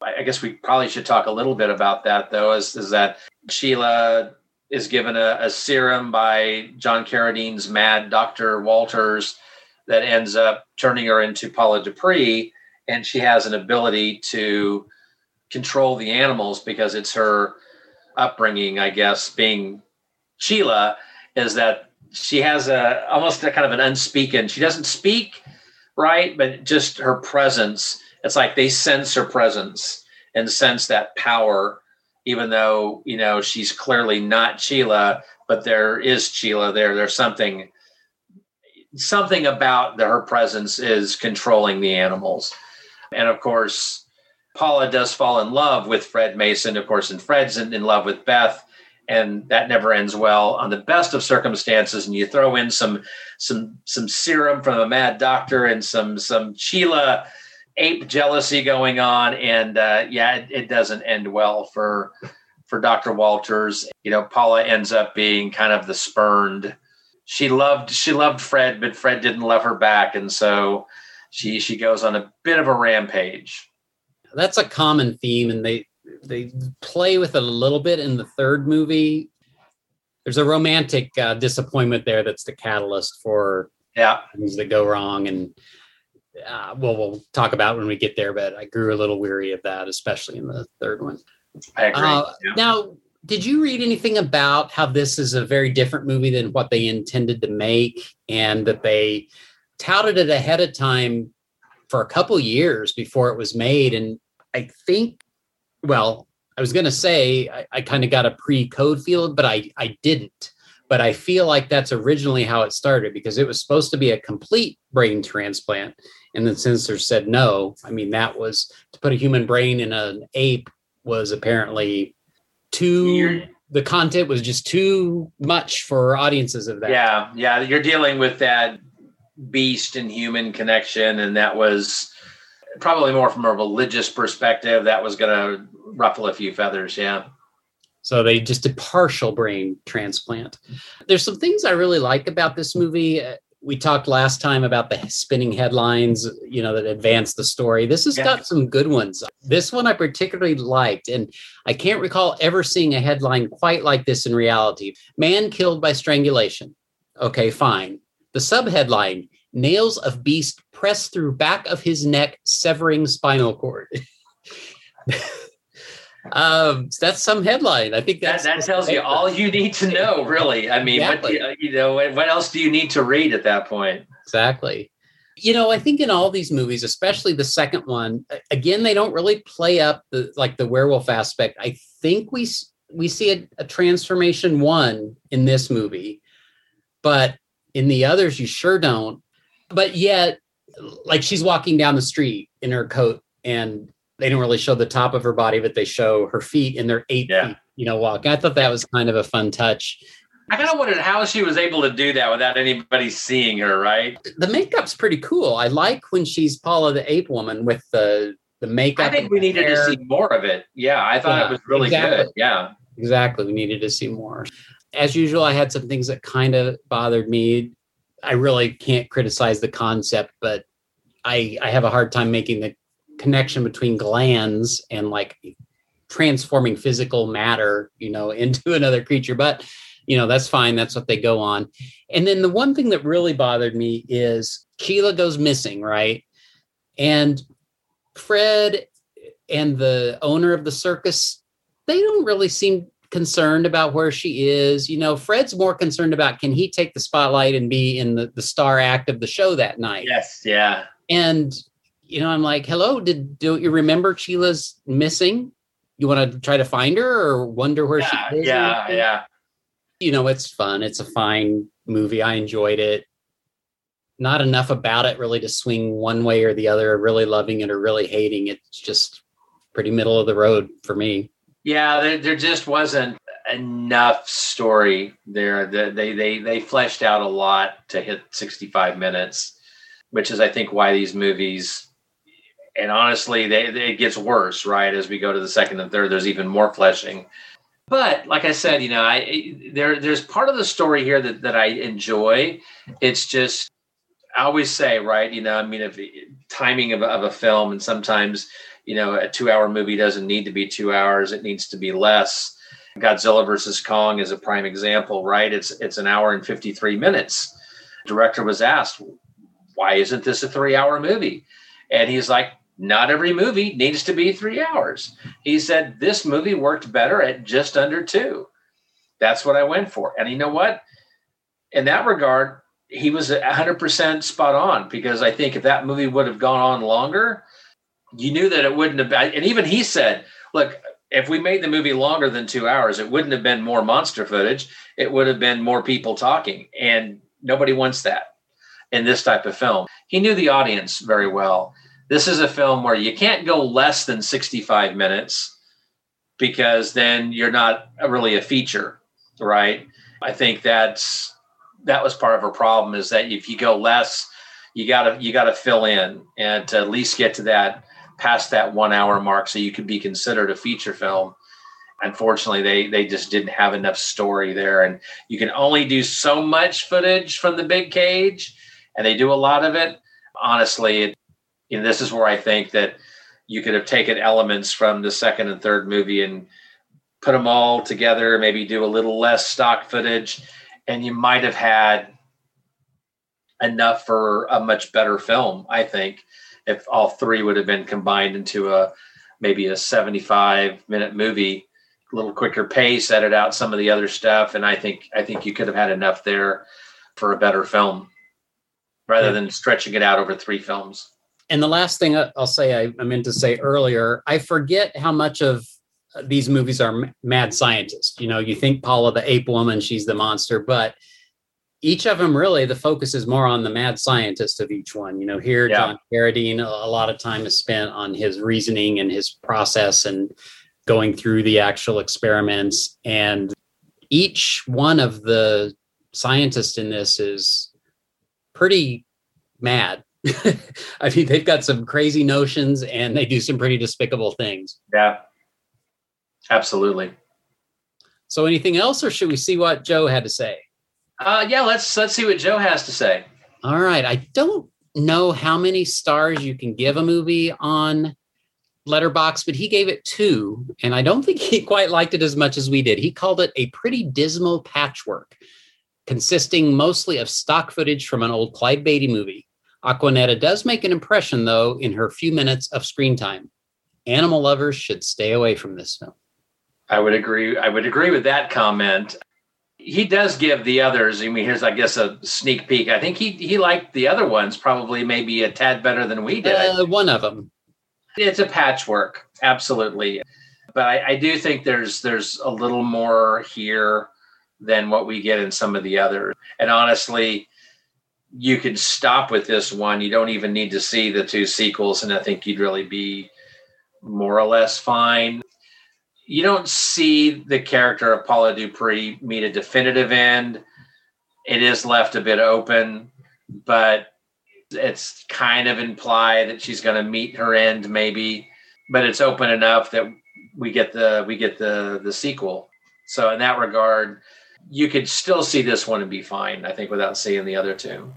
I guess we probably should talk a little bit about that, though, is, is that Sheila is given a, a serum by John Carradine's mad Dr. Walters that ends up turning her into Paula Dupree, and she has an ability to control the animals because it's her upbringing, I guess, being Sheila, is that she has a almost a kind of an unspeaking. She doesn't speak, right? But just her presence. It's like they sense her presence and sense that power, even though you know she's clearly not Sheila, but there is Sheila there. There's something something about the, her presence is controlling the animals. And of course, Paula does fall in love with Fred Mason, of course, and Fred's in, in love with Beth, and that never ends well on the best of circumstances. And you throw in some some some serum from a mad doctor and some some Sheila ape jealousy going on, and uh, yeah, it, it doesn't end well for for Dr. Walters. You know, Paula ends up being kind of the spurned. She loved she loved Fred, but Fred didn't love her back, and so she she goes on a bit of a rampage. That's a common theme, and they they play with it a little bit in the third movie. There's a romantic uh, disappointment there that's the catalyst for Yeah, things that go wrong, and uh, well, we'll talk about when we get there. But I grew a little weary of that, especially in the third one. I agree. Uh, Yeah. Now, did you read anything about how this is a very different movie than what they intended to make, and that they touted it ahead of time for a couple years before it was made? And I think, well, I was going to say I, I kind of got a pre-code feel, but I I didn't. But I feel like that's originally how it started because it was supposed to be a complete brain transplant, and the censor said no. I mean, that was to put a human brain in an ape was apparently too the content was just too much for audiences of that. Yeah, yeah, you're dealing with that beast and human connection, and that was probably more from a religious perspective. That was going to ruffle a few feathers. Yeah, So they just did partial brain transplant. There's some things I really like about this movie. We talked last time about the spinning headlines, you know, that advance the story. This has Yeah. got some good ones. This one I particularly liked, and I can't recall ever seeing a headline quite like this in reality. Man killed by strangulation. Okay, fine. The subheadline Nails of beast pressed through back of his neck, severing spinal cord. <laughs> um, that's some headline. I think that, that's that tells you all you need to know, really. I mean, Exactly. what do you, know, what what else do you need to read at that point? Exactly. You know, I think in all these movies, especially the second one, again, they don't really play up the like the werewolf aspect. I think we we see a, a transformation one in this movie, but in the others, you sure don't. But yet, like she's walking down the street in her coat and they don't really show the top of her body, but they show her feet and they're eight Yeah. feet, you know, walk. I thought that was kind of a fun touch. I kind of wondered how she was able to do that without anybody seeing her, right? The makeup's pretty cool. I like when she's Paula the ape woman with the the makeup. I think we needed hair. to see more of it. Yeah, I thought Yeah, it was really exactly. good. Yeah. Exactly. We needed to see more. As usual, I had some things that kind of bothered me. I really can't criticize the concept, but I I have a hard time making the connection between glands and like transforming physical matter, you know, <laughs> into another creature. But you know, that's fine. That's what they go on. And then the one thing that really bothered me is Sheila goes missing, right? And Fred and the owner of the circus, they don't really seem concerned about where she is. You know, Fred's more concerned about can he take the spotlight and be in the, the star act of the show that night. Yes. Yeah. And, you know, I'm like, hello, did don't you remember Sheila's missing? You want to try to find her or wonder where Yeah. she is? Yeah. Yeah. you know, it's fun. It's a fine movie. I enjoyed it. Not enough about it really to swing one way or the other, really loving it or really hating it. It's just pretty middle of the road for me. Yeah, there, there just wasn't enough story there. The- They they they fleshed out a lot to hit 65 minutes, which is I think why these movies and honestly they, they it gets worse, right? As we go to the second and third, there's even more fleshing. But like I said, you know, I there there's part of the story here that, that I enjoy. It's just I always say, right, you know, I mean if timing of, of a film and sometimes you know a two hour movie doesn't need to be two hours it needs to be less godzilla versus kong is a prime example right it's it's an hour and 53 minutes director was asked why isn't this a three hour movie and he's like not every movie needs to be three hours. He said this movie worked better at just under two. That's what i went for. And you know what? In that regard he was 100% spot on because i think if that movie would have gone on longer you knew that it wouldn't have been and even he said look if we made the movie longer than two hours it wouldn't have been more monster footage. It would have been more people talking. And nobody wants that in this type of film. He knew the audience very well this is a film where you can't go less than 65 minutes because then you're not really a feature right? I think that's that was part of her problem is that if you go less you gotta you gotta fill in and to at least get to that past that one hour mark so you could be considered a feature film. Unfortunately they they just didn't have enough story there and you can only do so much footage from the big cage and they do a lot of it. Honestly it, know, this is where i think that you could have taken elements from the second and third movie and put them all together maybe do a little less stock footage and you might have had enough for a much better film i think if all three would have been combined into a maybe a 75 minute movie a little quicker pace edit out some of the other stuff and i think i think you could have had enough there for a better film rather than stretching it out over three films And the last thing I'll say, I, I meant to say earlier, I forget how much of uh, these movies are mad scientists. You know, you think Paula the ape woman, she's the monster, but each of them really the focus is more on the mad scientist of each one. You know, here Yeah. John Carradine, a lot of time is spent on his reasoning and his process and going through the actual experiments. And each one of the scientists in this is pretty mad. <laughs> I mean, they've got some crazy notions and they do some pretty despicable things. yeah absolutely So, anything else, or should we see what Joe had to say? uh yeah let's let's see what joe has to say All right. I don't know how many stars you can give a movie on Letterboxd, but he gave it two, and I don't think he <laughs> quite liked it as much as we did. He called it a pretty dismal patchwork, consisting mostly of stock footage from an old Clyde Beatty movie. Aquanetta does make an impression, though, in her few minutes of screen time. Animal lovers should stay away from this film. I would agree. I would agree with that comment. He does give the others. I mean, here's I guess a sneak peek. I think he he liked the other ones probably maybe a tad better than we did. Uh, one of them. it's a patchwork, absolutely. But I, I do think there's there's a little more here than what we get in some of the others. And honestly, you could stop with this one. You don't even need to see the two sequels, and I think you'd really be more or less fine. You don't see the character of Paula Dupree meet a definitive end. It is left a bit open, but it's kind of implied that she's going to meet her end, maybe. But it's open enough that we get the we get the the sequel. So in that regard, you could still see this one and be fine. I think without seeing the other two.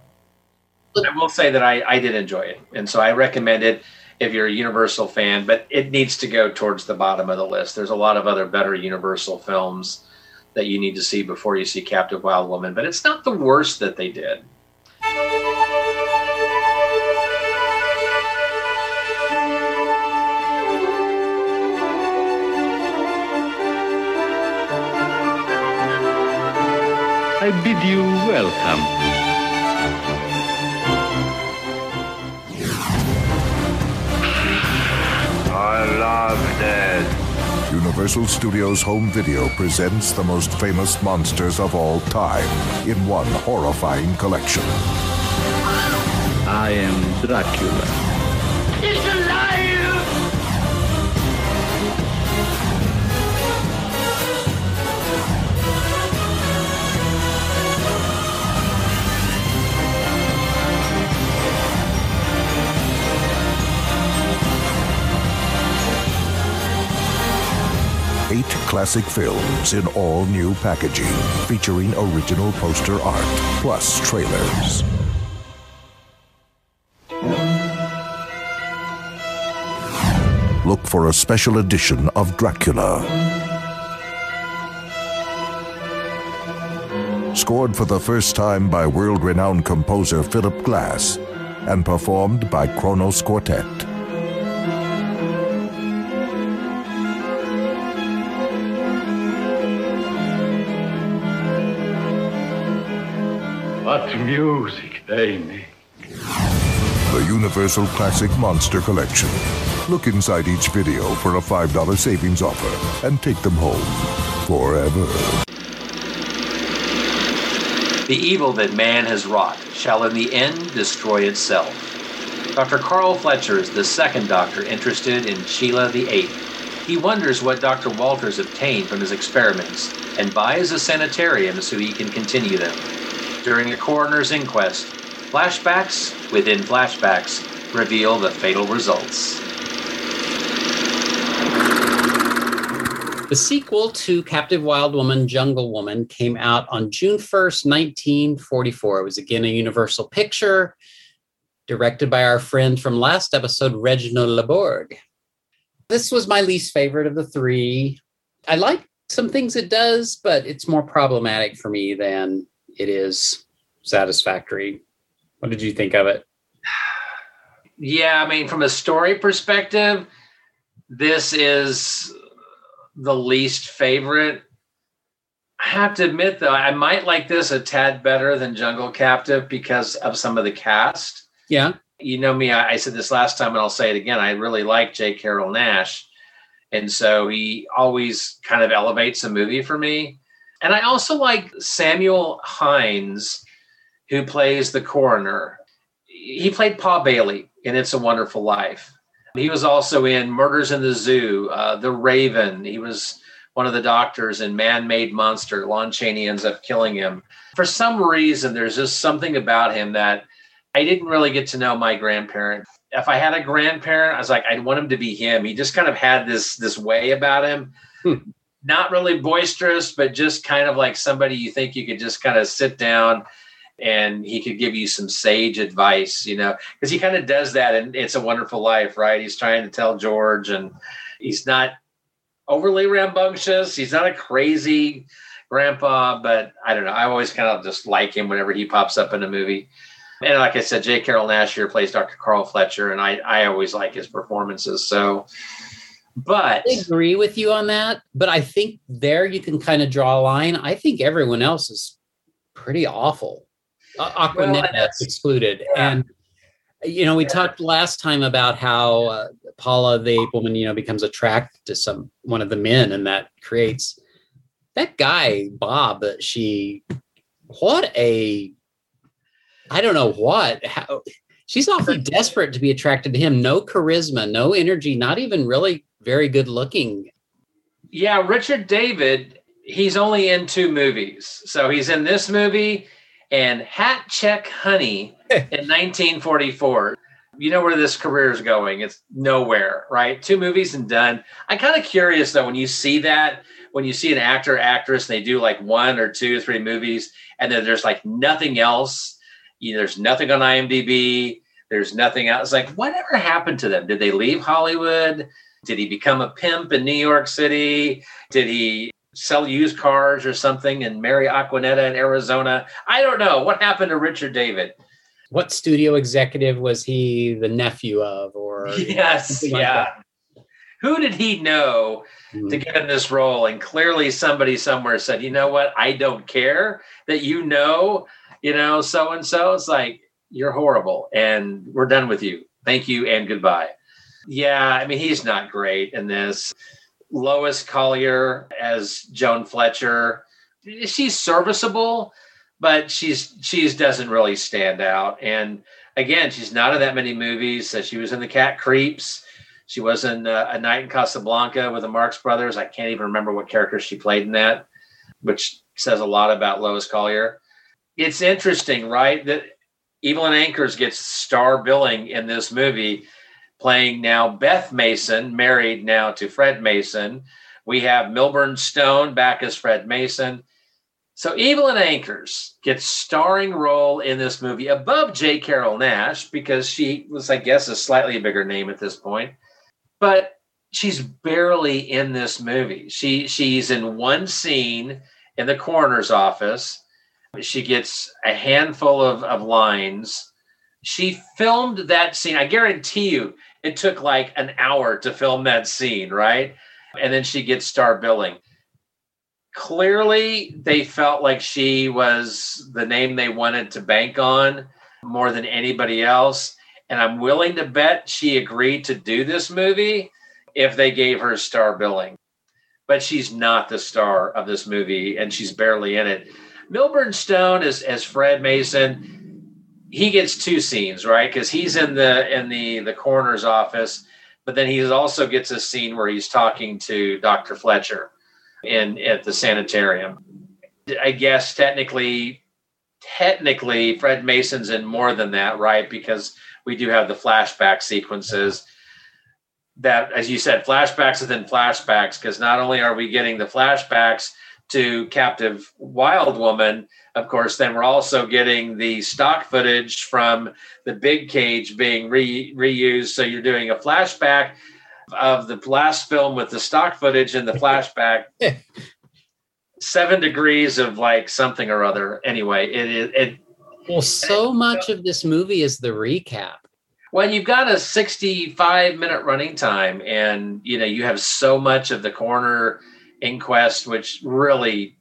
But I will say that I, I did enjoy it, and so I recommend it if you're a Universal fan. But it needs to go towards the bottom of the list. There's a lot of other better Universal films that you need to see before you see Captive Wild Woman. But it's not the worst that they did. I bid you welcome. I love death. Universal Studios Home Video presents the most famous monsters of all time in one horrifying collection. I am Dracula. Eight classic films in all new packaging, featuring original poster art, plus trailers. Look for a special edition of Dracula. Scored for the first time by world renowned composer Philip Glass and performed by Kronos Quartet. What music they make. The Universal Classic Monster Collection. Look inside each video for a $5 savings offer and take them home forever. The evil that man has wrought shall in the end destroy itself. Dr. Carl Fletcher is the second doctor interested in Sheila the Eighth. He wonders what Dr. Walters obtained from his experiments and buys a sanitarium so he can continue them. During a coroner's inquest, flashbacks within flashbacks reveal the fatal results. The sequel to Captive Wild Woman, Jungle Woman came out on June 1st, 1944. It was again a Universal picture, directed by our friend from last episode, Reginald Le Borg. This was my least favorite of the three. I like some things it does, but it's more problematic for me than it is satisfactory. What did you think of it? Yeah, I mean, from a story perspective, this is the least favorite. I have to admit, though, I might like this a tad better than Jungle Captive because of some of the cast. Yeah. You know me, I, I said this last time and I'll say it again. I really like J. Carrol Naish. And so he always kind of elevates a movie for me. And I also like Samuel Hinds, who plays the coroner. He played Pa Bailey in It's a Wonderful Life. He was also in Murders in the Zoo, uh, The Raven. He was one of the doctors in Man Made Monster. Lon Chaney ends up killing him. For some reason, there's just something about him that I didn't really get to know my grandparent. If I had a grandparent, I was like, I'd want him to be him. He just kind of had this this way about him. Not really boisterous, but just kind of like somebody you think you could just kind of sit down and he could give you some sage advice, you know, because he kind of does that and It's a Wonderful Life, right? He's trying to tell George and he's not overly rambunctious. He's not a crazy grandpa, but I don't know. I always kind of just like him whenever he pops up in a movie. And like I said, J. Carrol Naish here plays Dr. Carl Fletcher, and I, I always like his performances. So, but I agree with you on that, but I think there you can kind of draw a line. I think everyone else is pretty awful. Uh, Well, Aquanet that's- excluded. yeah. And, you know, we talked last time about how uh, Paula, the ape woman, you know, becomes attracted to some one of the men, and that creates that guy, Bob, that she, what a, I don't know what, how, She's awfully desperate to be attracted to him. No charisma, no energy, not even really very good looking. Yeah, Richard David, he's only in two movies. So he's in this movie and Hat Check Honey <laughs> in 1944. You know where this career is going. It's nowhere, right? Two movies and done. I'm kind of curious though, when you see that, when you see an actor, actress, and they do like one or two or three movies, and then there's like nothing else. You know, there's nothing on IMDb. There's nothing else. It's like, whatever happened to them? Did they leave Hollywood? Did he become a pimp in New York City? Did he sell used cars or something and marry Aquanetta in Arizona? I don't know. What happened to Richard David? What studio executive was he the nephew of? Or <laughs> Yes, like yeah. that? Who did he know Mhm. to get in this role? And clearly somebody somewhere said, you know what? I don't care that you know, you know, so and so. It's like, you're horrible and we're done with you. Thank you and goodbye. Yeah, I mean, he's not great in this. Lois Collier as Joan Fletcher. She's serviceable, but she's she's doesn't really stand out. And again, she's not in that many movies. So she was in The Cat Creeps. She was in uh, A Night in Casablanca with the Marx Brothers. I can't even remember what character she played in that, which says a lot about Lois Collier. It's interesting, right? That Evelyn Ankers gets star billing in this movie, playing now Beth Mason, married now to Fred Mason. We have Milburn Stone back as Fred Mason. So Evelyn Ankers gets starring role in this movie above J. Carrol Naish because she was, I guess, a slightly bigger name at this point. But she's barely in this movie. She she's in one scene in the coroner's office. She gets a handful of, of lines. She filmed that scene. I guarantee you it took like an hour to film that scene, right? And then she gets star billing. Clearly they felt like she was the name they wanted to bank on more than anybody else. And i'm willing to bet she agreed to do this movie if they gave her star billing. But she's not the star of this movie and she's barely in it. Milburn stone is as fred mason he gets two scenes right because he's in the in the the coroner's office but then he also gets a scene where he's talking to dr fletcher in at the sanitarium. I guess technically, technically, Fred Mason's in more than that, right? Because we do have the flashback sequences. That, as you said, flashbacks within flashbacks. Because not only are we getting the flashbacks to captive wild woman, of course, then we're also getting the stock footage from the big cage being re- reused. So you're doing a flashback of the last film with the stock footage and the flashback. <laughs> Seven degrees of like something or other. Anyway, it is it, Well, so much of this movie is the recap. when you've got a 65 minute running time and you know you have so much of the coroner inquest which really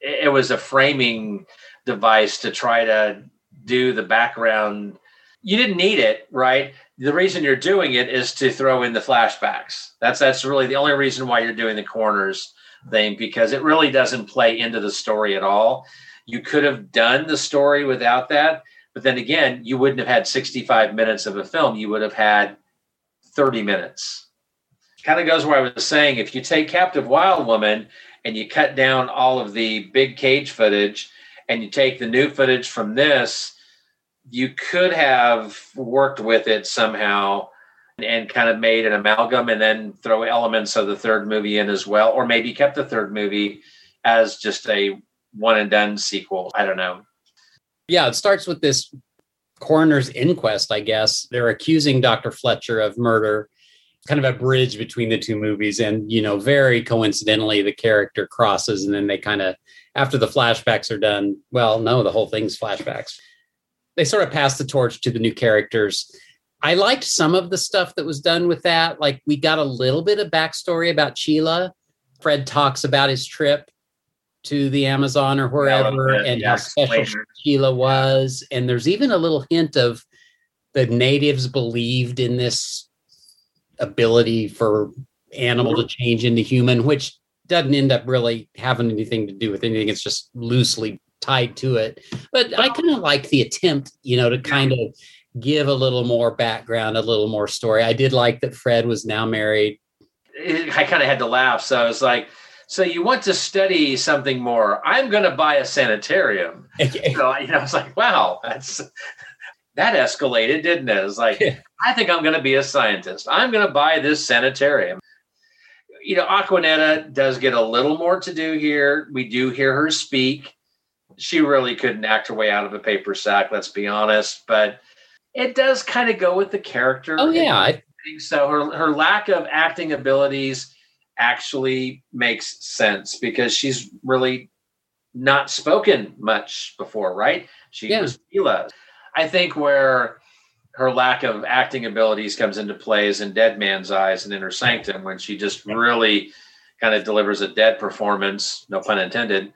it was a framing device to try to do the background you didn't need it right the reason you're doing it is to throw in the flashbacks that's that's really the only reason why you're doing the corners thing because it really doesn't play into the story at all you could have done the story without that but then again, you wouldn't have had 65 minutes of a film. You would have had 30 minutes. Kind of goes where I was saying if you take Captive Wild Woman and you cut down all of the big cage footage and you take the new footage from this, you could have worked with it somehow and kind of made an amalgam and then throw elements of the third movie in as well, or maybe kept the third movie as just a one and done sequel. I don't know. Yeah, it starts with this coroner's inquest, I guess. They're accusing Dr. Fletcher of murder, kind of a bridge between the two movies. And, you know, very coincidentally, the character crosses and then they kind of, after the flashbacks are done, well, no, the whole thing's flashbacks. They sort of pass the torch to the new characters. I liked some of the stuff that was done with that. Like we got a little bit of backstory about Sheila. Fred talks about his trip to the Amazon or wherever Yeah, and yeah, how special her. Sheila was. And there's even a little hint of the natives believed in this ability for animal to change into human, which doesn't end up really having anything to do with anything. It's just loosely tied to it. But I kind of like the attempt, you know, to kind of give a little more background, a little more story. I did like that Fred was now married. I kind of had to laugh. So I was like, so you want to study something more? I'm going to buy a sanitarium. <laughs> so you know, I was like, wow, that's that escalated, didn't it? It's like, I think I'm going to be a scientist. I'm going to buy this sanitarium. You know, Aquanetta does get a little more to do here. We do hear her speak. She really couldn't act her way out of a paper sack, let's be honest. But it does kind of go with the character. Oh yeah, I, think so her her lack of acting abilities actually makes sense because she's really not spoken much before, right? She Yeah. was Sheila. I think where her lack of acting abilities comes into play is in Dead Man's Eyes and Inner Sanctum when she just really kind of delivers a dead performance, no pun intended.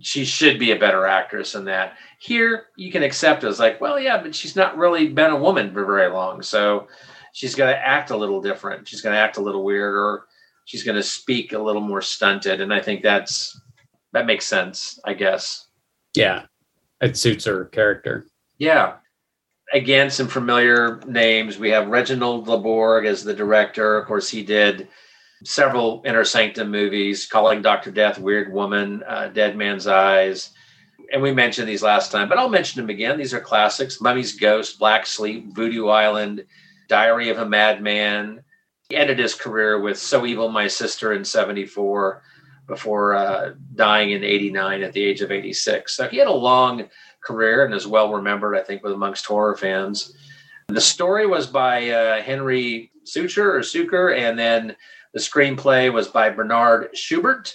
She should be a better actress than that. Here, you can accept it as like, well, yeah, but she's not really been a woman for very long. So she's going to act a little different. She's going to act a little weird or she's going to speak a little more stunted. And I think that's, that makes sense, I guess. yeah, it suits her character. Yeah. Again, some familiar names. We have Reginald Le Borg as the director. Of course, he did several Inner Sanctum movies, Calling Dr. Death, Weird Woman, uh, Dead Man's Eyes. And we mentioned these last time, but I'll mention them again. These are classics Mummy's Ghost, Black Sleep, Voodoo Island, Diary of a Madman. He ended his career with So Evil, My Sister in 74 before uh, dying in 89 at the age of 86. So he had a long career and is well remembered, I think, with amongst horror fans. The story was by uh, Henry Sucher or Suker, and then the screenplay was by Bernard Schubert,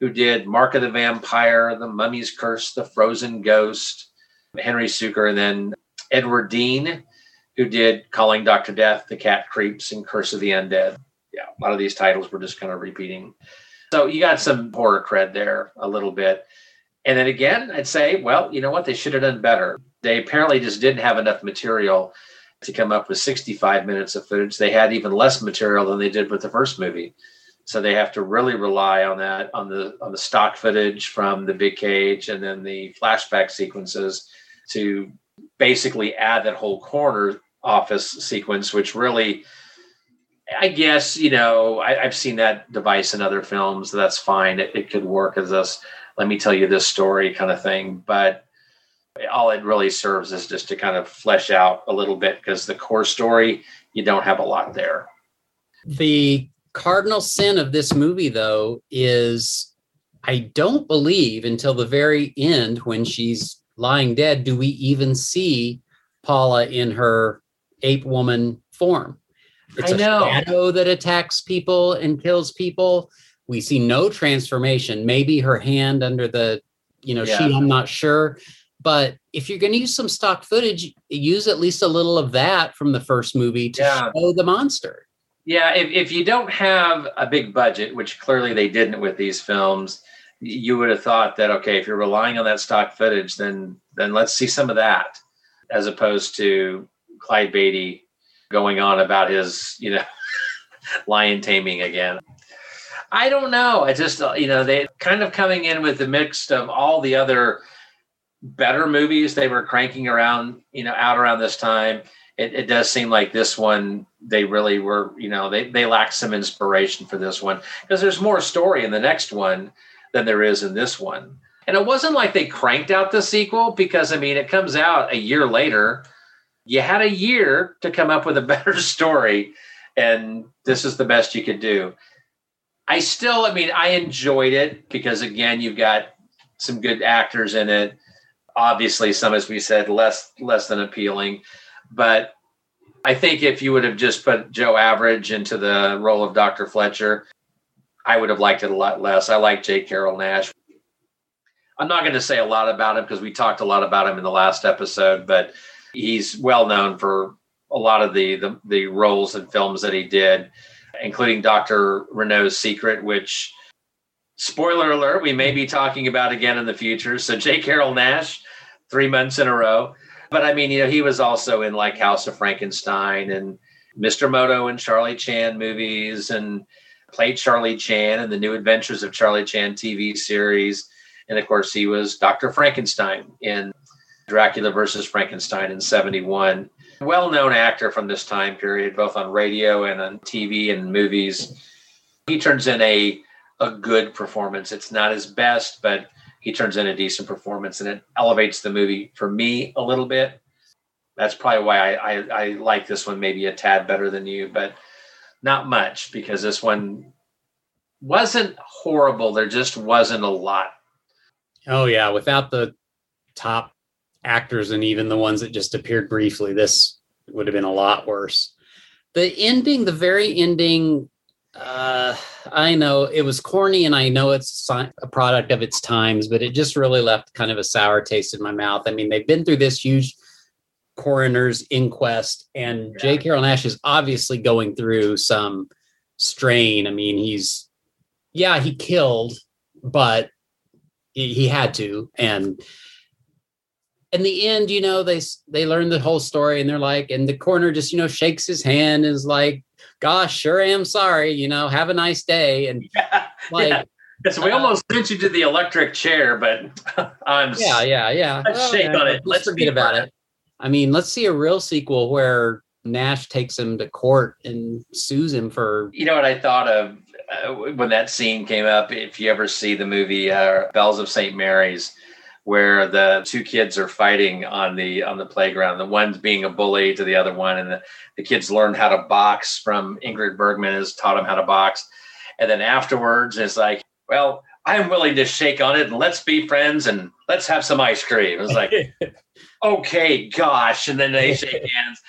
who did Mark of the Vampire, The Mummy's Curse, The Frozen Ghost, Henry Suker, and then Edward Dein, who did Calling Dr. Death, The Cat Creeps, and Curse of the Undead. Yeah, a lot of these titles were just kind of repeating. So you got some horror cred there a little bit. And then again, I'd say, well, you know what? They should have done better. They apparently just didn't have enough material to come up with 65 minutes of footage. They had even less material than they did with the first movie. So they have to really rely on that, on the on the stock footage from the big cage and then the flashback sequences to basically add that whole corner office sequence, which really I guess, you know, I, I've seen that device in other films. That's fine. It, it could work as this, let me tell you this story kind of thing. But all it really serves is just to kind of flesh out a little bit because the core story, you don't have a lot there. The cardinal sin of this movie, though, is I don't believe until the very end when she's lying dead do we even see Paula in her ape woman form. It's I a know. shadow that attacks people and kills people. We see no transformation. Maybe her hand under the, you know, Yeah. sheet. I'm not sure. But if you're going to use some stock footage, use at least a little of that from the first movie to Yeah. show the monster. Yeah, if, if you don't have a big budget, which clearly they didn't with these films, you would have thought that okay, if you're relying on that stock footage, then then let's see some of that, as opposed to Clyde Beatty going on about his you know <laughs> lion taming again. I don't know. I just uh, you know they kind of coming in with the mix of all the other better movies they were cranking around you know out around this time. It, it does seem like this one they really were you know they they lacked some inspiration for this one. Because there's more story in the next one than there is in this one. And it wasn't like they cranked out the sequel because i mean it comes out a year later. You had a year to come up with a <laughs> better story and this is the best you could do i still i mean i enjoyed it because again you've got some good actors in it obviously some as we said less less than appealing but I think if you would have just put Joe Average into the role of Dr. Fletcher, I would have liked it a lot less. I like J. Carrol Naish. I'm not going to say a lot about him because we talked a lot about him in the last episode, but he's well known for a lot of the the, the roles and films that he did, including Dr. Renault's Secret, which spoiler alert, we may be talking about again in the future. So J. Carrol Naish, three months in a row. But I mean, you know, he was also in like House of Frankenstein and Mr. Moto and Charlie Chan movies and played Charlie Chan in the New Adventures of Charlie Chan TV series. And of course, he was Dr. Frankenstein in Dracula versus Frankenstein in 71. Well known actor from this time period, both on radio and on TV and movies. He turns in a a good performance. It's not his best, but he turns in a decent performance and it elevates the movie for me a little bit. That's probably why I, I, I like this one maybe a tad better than you, but not much because this one wasn't horrible. There just wasn't a lot. Oh yeah, without the top actors and even the ones that just appeared briefly, this would have been a lot worse. The ending, the very ending, uh, I know it was corny and I know it's a product of its times, but it just really left kind of a sour taste in my mouth. I mean, they've been through this huge coroner's inquest, and yeah. J. Carrol Naish is obviously going through some strain. I mean, he's, yeah, he killed, but he, he had to. And, in the end, you know, they they learn the whole story, and they're like, and the coroner just, you know, shakes his hand and is like, "Gosh, sure am sorry. You know, have a nice day." And <laughs> yeah, like, yeah. Yes, we uh, almost sent you to the electric chair, but <laughs> I'm yeah, yeah, yeah. Let's shake on it. Let's forget about it. I mean, let's see a real sequel where Naish takes him to court and sues him for. You know what I thought of uh, when that scene came up? If you ever see the movie uh, Bells of St. Mary's, where the two kids are fighting on the on the playground, the one's being a bully to the other one, and the, the kids learn how to box from Ingrid Bergman has taught them how to box, and then afterwards it's like, well, I'm willing to shake on it and let's be friends and let's have some ice cream. It's like, <laughs> okay, gosh. And then they <laughs> shake hands.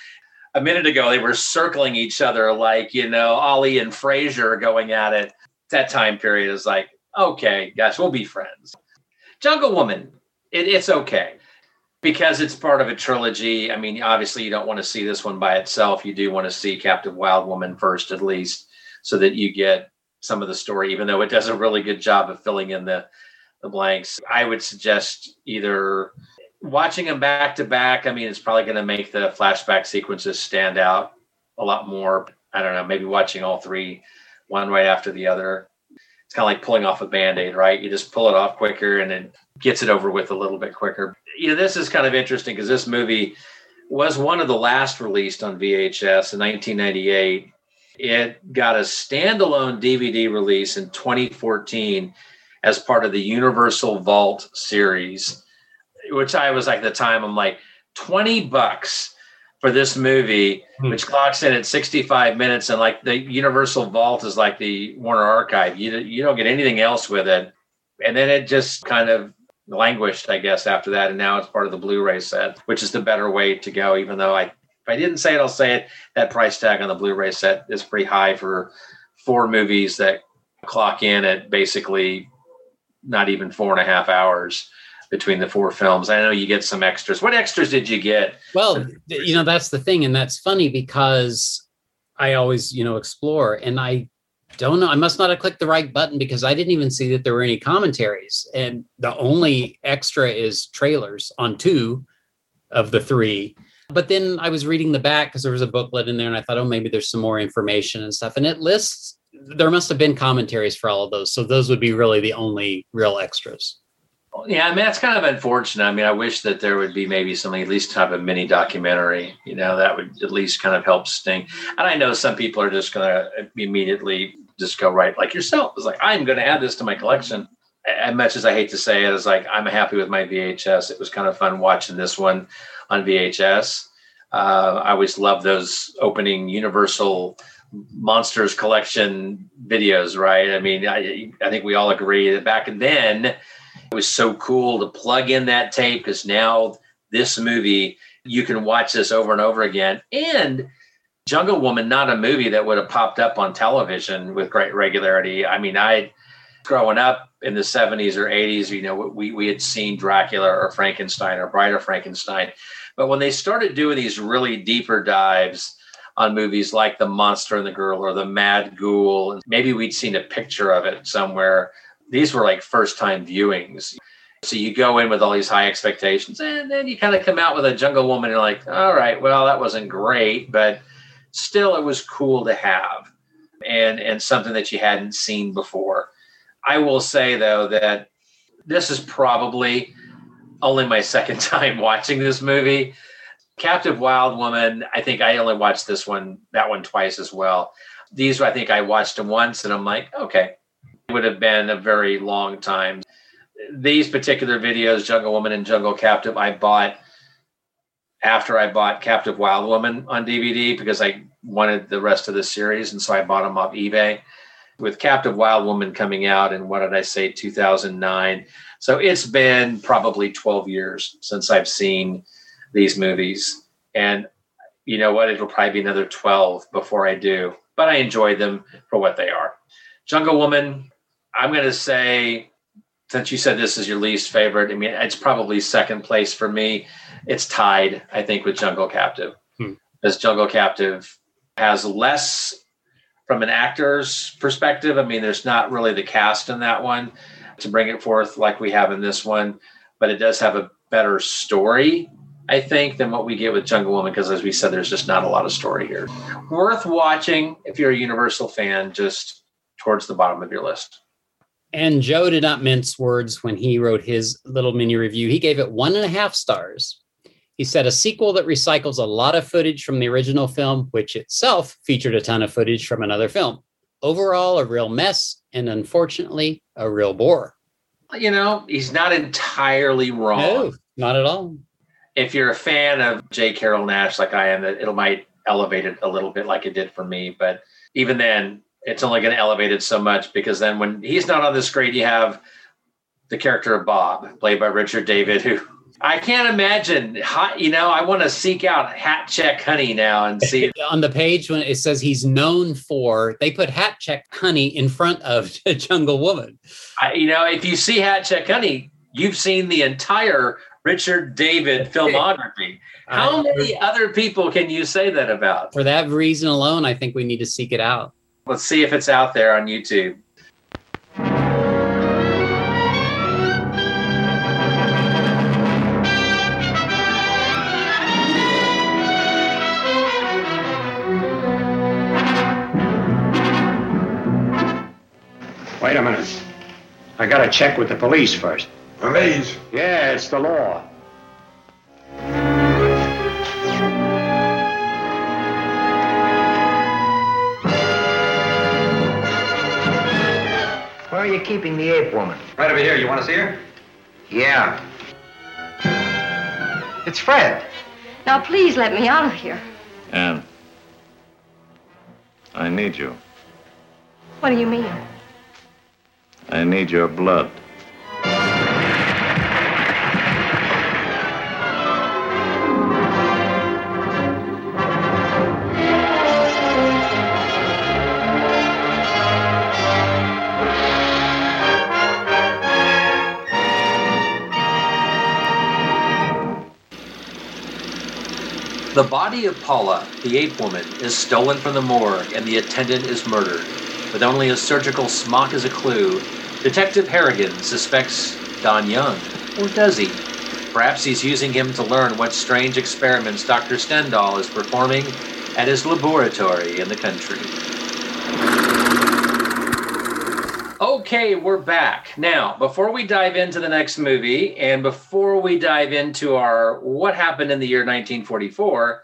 A minute ago, they were circling each other like, you know, Ali and Frazier going at it. That time period is like, okay, guys, we'll be friends. Jungle Woman, it, it's okay because it's part of a trilogy. I mean, obviously, you don't want to see this one by itself. You do want to see Captive Wild Woman first, at least, so that you get some of the story, even though it does a really good job of filling in the the blanks. I would suggest either watching them back to back. I mean, it's probably going to make the flashback sequences stand out a lot more. I don't know, maybe watching all three one right after the other. It's kind of like pulling off a band aid, right? You just pull it off quicker and it gets it over with a little bit quicker. You know, this is kind of interesting because this movie was one of the last released on VHS in 1998 it got a standalone DVD release in 2014 as part of the Universal Vault series, which I was like, at the time, I'm like, 20 bucks for this movie, hmm. which clocks in at 65 minutes. And like the Universal Vault is like the Warner Archive. You, you don't get anything else with it. And then it just kind of languished, I guess, after that. And now it's part of the Blu ray set, which is the better way to go, even though I if I didn't say it, I'll say it. That price tag on the Blu-ray set is pretty high for four movies that clock in at basically not even four and a half hours between the four films. I know you get some extras. What extras did you get? Well, you know, that's the thing. And that's funny because I always, you know, explore and I don't know. I must not have clicked the right button because I didn't even see that there were any commentaries. And the only extra is trailers on two of the three. But then I was reading the back because there was a booklet in there, and I thought, oh, maybe there's some more information and stuff. And it lists there must have been commentaries for all of those, so those would be really the only real extras. Yeah, I mean that's kind of unfortunate. I mean, I wish that there would be maybe something at least type of mini documentary. You know, that would at least kind of help sting. And I know some people are just going to immediately just go right like yourself. It's like I'm going to add this to my collection. As much as I hate to say it, it's like I'm happy with my VHS. It was kind of fun watching this one on VHS. Uh, I always love those opening Universal Monsters collection videos, right? I mean, I, I think we all agree that back then it was so cool to plug in that tape because now this movie, you can watch this over and over again. And Jungle Woman, not a movie that would have popped up on television with great regularity. I mean, I growing up in the 70s or 80s, you know, we, we had seen Dracula or Frankenstein or Bride of Frankenstein. But when they started doing these really deeper dives on movies like The Monster and the Girl or The Mad Ghoul, maybe we'd seen a picture of it somewhere. These were like first time viewings. So you go in with all these high expectations and then you kind of come out with a Jungle Woman and you're like, all right, well, that wasn't great, but still it was cool to have and and something that you hadn't seen before. I will say though that this is probably only my <laughs> second time watching this movie. Captive Wild Woman, I think I only watched this one, that one twice as well. These, I think I watched them once and I'm like, okay, would have been a very long time. These particular videos, Jungle Woman and Jungle Captive, I bought after I bought Captive Wild Woman on DVD because I wanted the rest of the series. And so I bought them off eBay. With Captive Wild Woman coming out in what did I say, 2009. So it's been probably 12 years since I've seen these movies. And you know what? It'll probably be another 12 before I do, but I enjoyed them for what they are. Jungle Woman, I'm going to say, since you said this is your least favorite, I mean, it's probably second place for me. It's tied, I think, with Jungle Captive. Hmm. Because Jungle Captive has less from an actor's perspective. I mean, there's not really the cast in that one to bring it forth like we have in this one, but it does have a better story I think, than what we get with Jungle Woman, because as we said, there's just not a lot of story here. Worth watching if you're a Universal fan, just towards the bottom of your list. And Joe did not mince words when he wrote his little mini review. He gave it one and a half stars. He said a sequel that recycles a lot of footage from the original film, which itself featured a ton of footage from another film. Overall, a real mess, and unfortunately, a real bore. You know, he's not entirely wrong. No, not at all if you're a fan of J. Carrol Naish, like I am, that it might elevate it a little bit like it did for me. But even then, it's only going to elevate it so much because then when he's not on the screen, you have the character of Bob, played by Richard Davis, who I can't imagine. Hot, You know, I want to seek out Hat Check Honey now and see <laughs> on the page when it says he's known for. They put Hat Check Honey in front of <laughs> Jungle Woman. I, you know, if you see Hat Check Honey, you've seen the entire Richard Davis filmography. How many other people can you say that about? For that reason alone, I think we need to seek it out. Let's see if it's out there on YouTube. Wait a minute. I gotta check with the police first. Police? Yeah, it's the law. Are you keeping the ape woman? Right over here. You want to see her? Yeah. It's Fred. Now, please let me out of here. Anne, I need you. What do you mean? I need your blood. Body of Paula, the ape woman, is stolen from the morgue and the attendant is murdered. With only a surgical smock as a clue, Detective Harrigan suspects Don Young. Or does he? Perhaps he's using him to learn what strange experiments Dr. Stendahl is performing at his laboratory in the country. Okay, we're back. Now, before we dive into the next movie and before we dive into our what happened in the year 1944,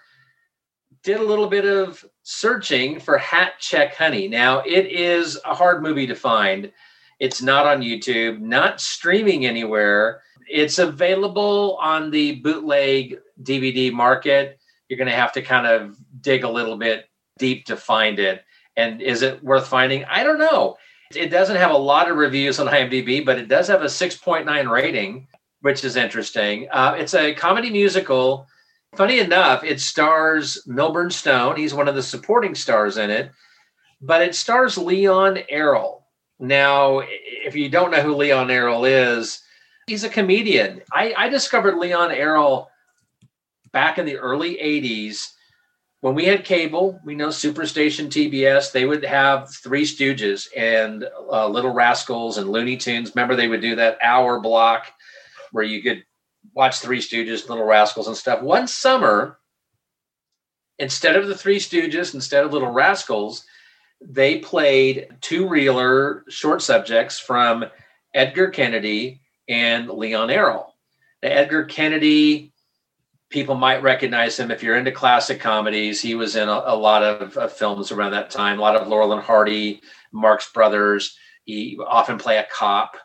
did a little bit of searching for Hat Check Honey. Now, it is a hard movie to find. It's not on YouTube, not streaming anywhere. It's available on the bootleg DVD market. You're going to have to kind of dig a little bit deep to find it. And is it worth finding? I don't know. It doesn't have a lot of reviews on IMDb, but it does have a 6.9 rating, which is interesting. Uh, it's a comedy musical. Funny enough, it stars Milburn Stone. He's one of the supporting stars in it, but it stars Leon Errol. Now, if you don't know who Leon Errol is, he's a comedian. I, I discovered Leon Errol back in the early 80s when we had cable, we know Superstation TBS, they would have Three Stooges and uh, Little Rascals and Looney Tunes. Remember, they would do that hour block where you could watch Three Stooges, Little Rascals, and stuff. One summer, instead of the Three Stooges, instead of Little Rascals, they played two reeler short subjects from Edgar Kennedy and Leon Errol. Now, Edgar Kennedy people might recognize him if you're into classic comedies. He was in a, a lot of, of films around that time, a lot of Laurel and Hardy, Marx Brothers. He often play a cop.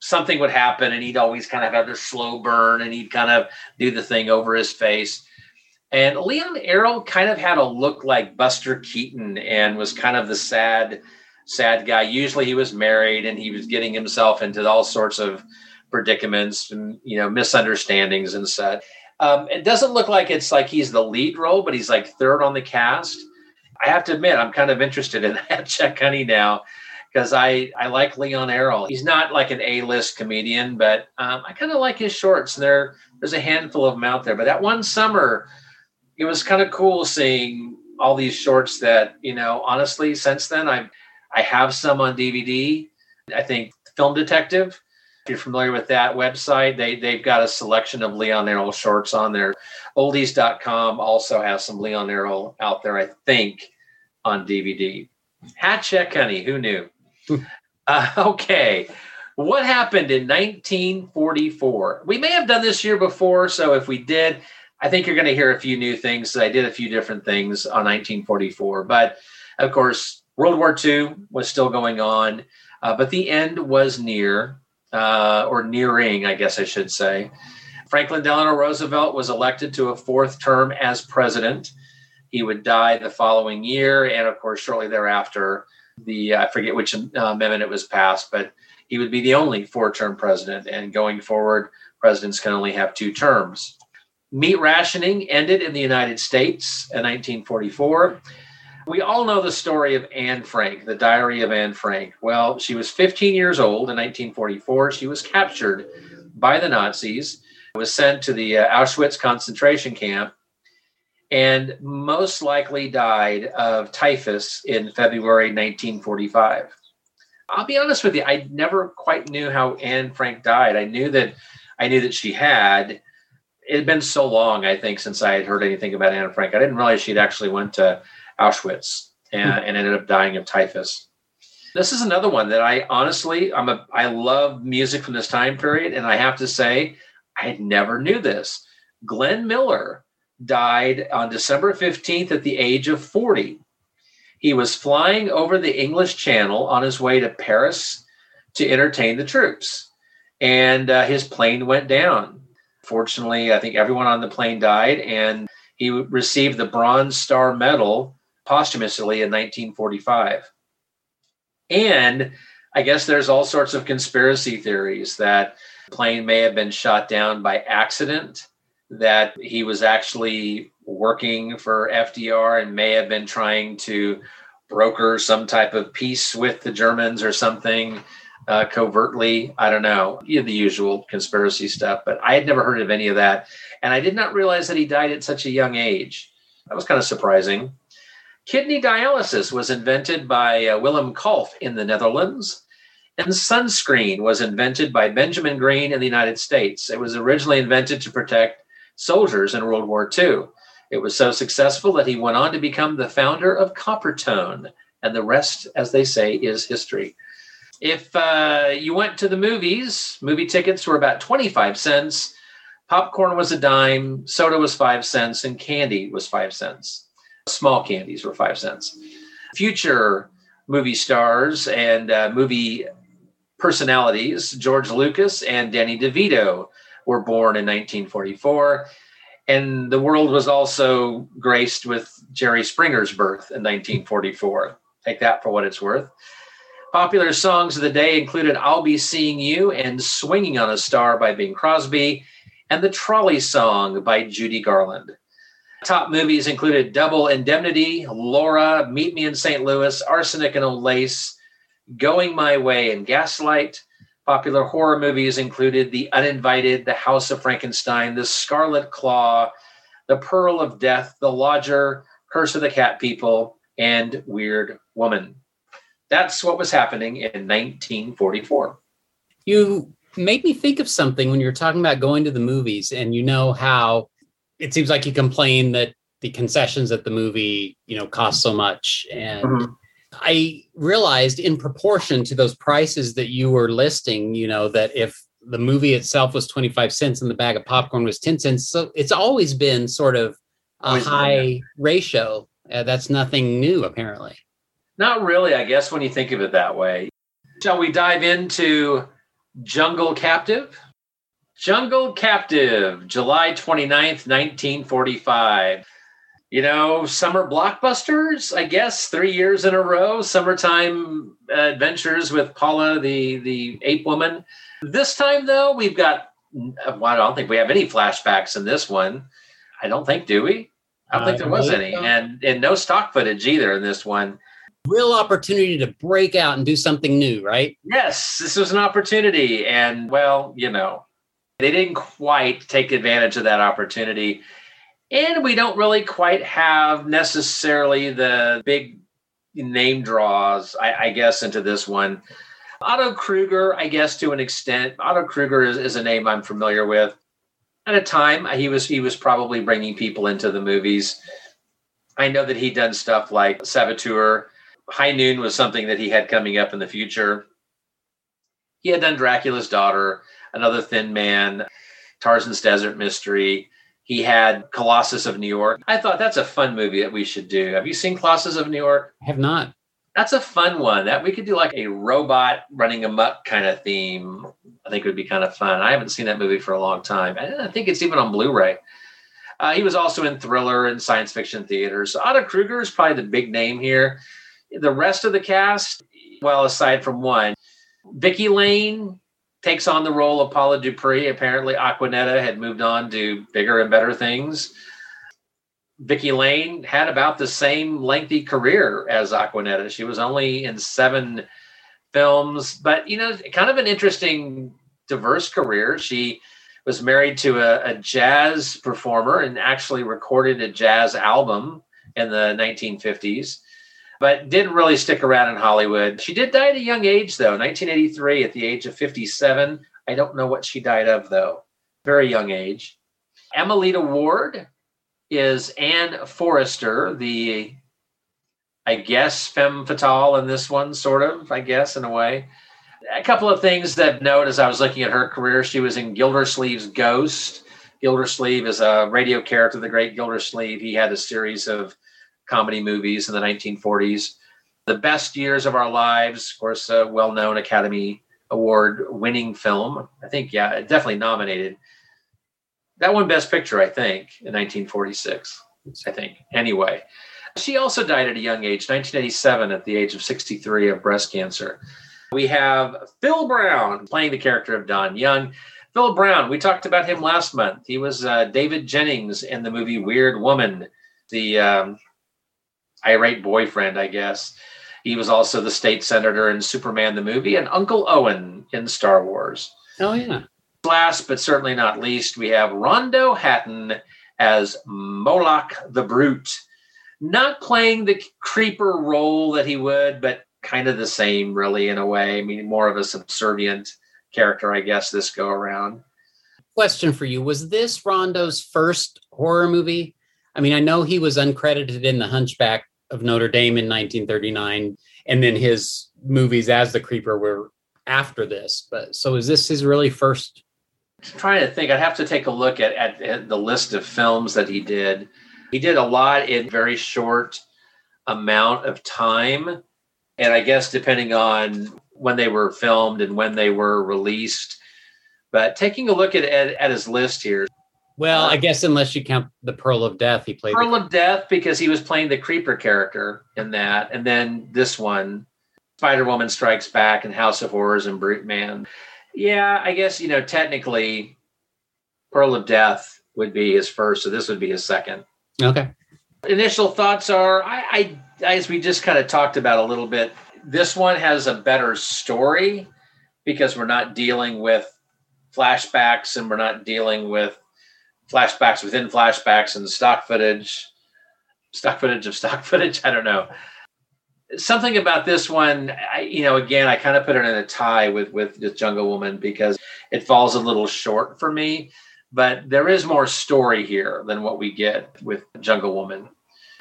Something would happen, and he'd always kind of have this slow burn, and he'd kind of do the thing over his face. And Leon Errol kind of had a look like Buster Keaton, and was kind of the sad, sad guy. Usually, he was married, and he was getting himself into all sorts of predicaments and you know misunderstandings and such. Um, it doesn't look like it's like he's the lead role, but he's like third on the cast. I have to admit, I'm kind of interested in <laughs> Hat Check Honey now because I I like Leon Errol. He's not like an A-list comedian, but um, I kind of like his shorts. There there's a handful of them out there. But that one summer, it was kind of cool seeing all these shorts that you know. Honestly, since then I I have some on DVD. I think Film Detective if you're familiar with that website, they they've got a selection of Leon Errol shorts on there. Oldies.com also has some Leon Errol out there, I think, on DVD. Hat check, honey. Who knew? <laughs> uh, okay. What happened in 1944? We may have done this year before, so if we did, I think you're going to hear a few new things. I did a few different things on 1944, but of course, World War II was still going on, uh, but the end was near uh, or nearing, I guess I should say. Franklin Delano Roosevelt was elected to a fourth term as president. He would die the following year, and of course, shortly thereafter, the I forget which uh, amendment it was passed, but he would be the only four-term president. And going forward, presidents can only have two terms. Meat rationing ended in the United States in 1944. We all know the story of Anne Frank, the diary of Anne Frank. Well, she was 15 years old in 1944. She was captured by the Nazis, was sent to the uh, Auschwitz concentration camp, and most likely died of typhus in February 1945. I'll be honest with you, I never quite knew how Anne Frank died. I knew that I knew that she had. It had been so long, I think, since I had heard anything about Anne Frank. I didn't realize she'd actually went to Auschwitz and, and ended up dying of typhus. This is another one that I honestly, I'm a, I love music from this time period, and I have to say, I never knew this. Glenn Miller died on December 15th at the age of 40. He was flying over the English Channel on his way to Paris to entertain the troops, and uh, his plane went down. Fortunately, I think everyone on the plane died, and he received the Bronze Star Medal posthumously in 1945. And I guess there's all sorts of conspiracy theories that the plane may have been shot down by accident, that he was actually working for FDR and may have been trying to broker some type of peace with the Germans or something uh, covertly. I don't know, you know, the usual conspiracy stuff, but I had never heard of any of that. And I did not realize that he died at such a young age. That was kind of surprising. Kidney dialysis was invented by uh, Willem Kolff in the Netherlands, and sunscreen was invented by Benjamin Green in the United States. It was originally invented to protect soldiers in World War II. It was so successful that he went on to become the founder of Coppertone, and the rest, as they say, is history. If uh, you went to the movies, movie tickets were about 25 cents, popcorn was a dime, soda was five cents, and candy was five cents. Small candies were five cents. Future movie stars and uh, movie personalities, George Lucas and Danny DeVito, were born in 1944. And the world was also graced with Jerry Springer's birth in 1944. Take that for what it's worth. Popular songs of the day included I'll Be Seeing You and Swinging on a Star by Bing Crosby and the Trolley Song by Judy Garland. Top movies included Double Indemnity, Laura, Meet Me in St. Louis, Arsenic and Old Lace, Going My Way, and Gaslight. Popular horror movies included The Uninvited, The House of Frankenstein, The Scarlet Claw, The Pearl of Death, The Lodger, Curse of the Cat People, and Weird Woman. That's what was happening in 1944. You made me think of something when you were talking about going to the movies, and you know how it seems like you complain that the concessions at the movie, you know, cost so much. And mm-hmm. I realized in proportion to those prices that you were listing, you know, that if the movie itself was 25 cents and the bag of popcorn was 10 cents. So it's always been sort of a Always high ratio. Uh, that's nothing new, apparently. Not really, I guess, when you think of it that way. Shall we dive into Jungle Captive? Jungle Captive, July 29th, 1945. You know, summer blockbusters, I guess, three years in a row. Summertime uh, adventures with Paula, the, the ape woman. This time, though, we've got, uh, well, I don't think we have any flashbacks in this one. I don't think, do we? I don't think there was any. so. And, and no stock footage either in this one. Real opportunity to break out and do something new, right? Yes, this was an opportunity. And well, you know, they didn't quite take advantage of that opportunity. And we don't really quite have necessarily the big name draws, I, I guess, into this one. Otto Kruger, I guess, to an extent. Otto Kruger is, is a name I'm familiar with. At a time, he was he was probably bringing people into the movies. I know that he'd done stuff like Saboteur. High Noon was something that he had coming up in the future. He had done Dracula's Daughter, Another Thin Man, Tarzan's Desert Mystery. He had Colossus of New York. I thought that's a fun movie that we should do. Have you seen Colossus of New York? I have not. That's a fun one. That we could do like a robot running amok kind of theme. I think would be kind of fun. I haven't seen that movie for a long time. I I think it's even on Blu-ray. Uh, he was also in thriller and science fiction theaters. So Otto Kruger is probably the big name here. The rest of the cast, well, aside from one, Vicky Lane takes on the role of Paula Dupree. Apparently, Aquanetta had moved on to bigger and better things. Vicky Lane had about the same lengthy career as Aquanetta. She was only in seven films, but you know, kind of an interesting, diverse career. She was married to a, a jazz performer and actually recorded a jazz album in the 1950s, but didn't really stick around in Hollywood. She did die at a young age, though, 1983, at the age of 57. I don't know what she died of, though. Very young age. Amelita Ward is Anne Forrester, the, I guess, femme fatale in this one, sort of, I guess, in a way. A couple of things that note as I was looking at her career, she was in Gildersleeve's Ghost. Gildersleeve is a radio character, the great Gildersleeve. He had a series of comedy movies in the 1940s. The Best Years of Our Lives, of course, a well known Academy Award winning film. I think, yeah, definitely nominated. That won Best Picture, I think, in 1946. I think. Anyway, she also died at a young age, 1987, at the age of 63 of breast cancer. We have Phil Brown playing the character of Don Young. Phil Brown, we talked about him last month. He was uh, David Jennings in the movie Weird Woman, the um, irate boyfriend, I guess. He was also the state senator in Superman the movie and Uncle Owen in Star Wars. Oh, yeah. Last but certainly not least, we have Rondo Hatton as Moloch the Brute. Not playing the creeper role that he would, but kind of the same, really, in a way. I mean, more of a subservient character, I guess, this go around. Question for you Was this Rondo's first horror movie? I mean, I know he was uncredited in The Hunchback of Notre Dame in 1939, and then his movies as the Creeper were after this. But so is this his really first? trying to think, I'd have to take a look at, at, at the list of films that he did. He did a lot in very short amount of time. And I guess depending on when they were filmed and when they were released. But taking a look at, at, at his list here, Well, I uh, guess unless you count the Pearl of Death, he played. Pearl of Death because he was playing the creeper character in that, and then this one, Spider Woman Strikes Back and House of Horrors and Brute Man. Yeah, I guess you know technically, Pearl of Death would be his first, so this would be his second. okay. Initial thoughts are, I, I as we just kind of talked about a little bit, this one has a better story because we're not dealing with flashbacks and we're not dealing with flashbacks within flashbacks and stock footage, stock footage of stock <laughs> footage. I don't know. Something about this one, I, you know, again, I kind of put it in a tie with with the Jungle Woman because it falls a little short for me. But there is more story here than what we get with Jungle Woman.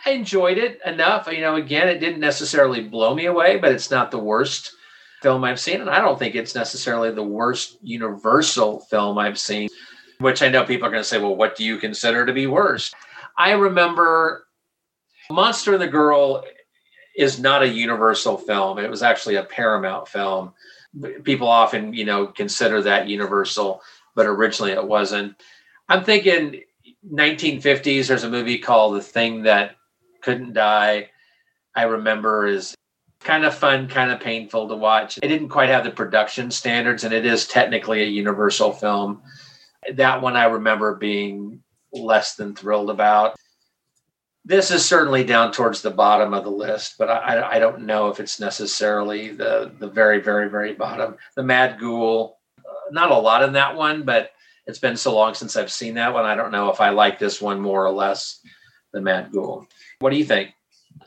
I enjoyed it enough. You know, again, it didn't necessarily blow me away, but it's not the worst film I've seen, and I don't think it's necessarily the worst Universal film I've seen. Which I know people are going to say, well, what do you consider to be worse? I remember Monster and the Girl is not a Universal film. It was actually a Paramount film. People often, you know, consider that Universal, but originally it wasn't. I'm thinking 1950s. There's a movie called The Thing That Couldn't Die. I remember is kind of fun, kind of painful to watch. It didn't quite have the production standards, and it is technically a Universal film. That one I remember being less than thrilled about. This is certainly down towards the bottom of the list, but I, I don't know if it's necessarily the the very, very, very bottom. The Mad Ghoul, uh, not a lot in that one, but it's been so long since I've seen that one. I don't know if I like this one more or less than Mad Ghoul. What do you think?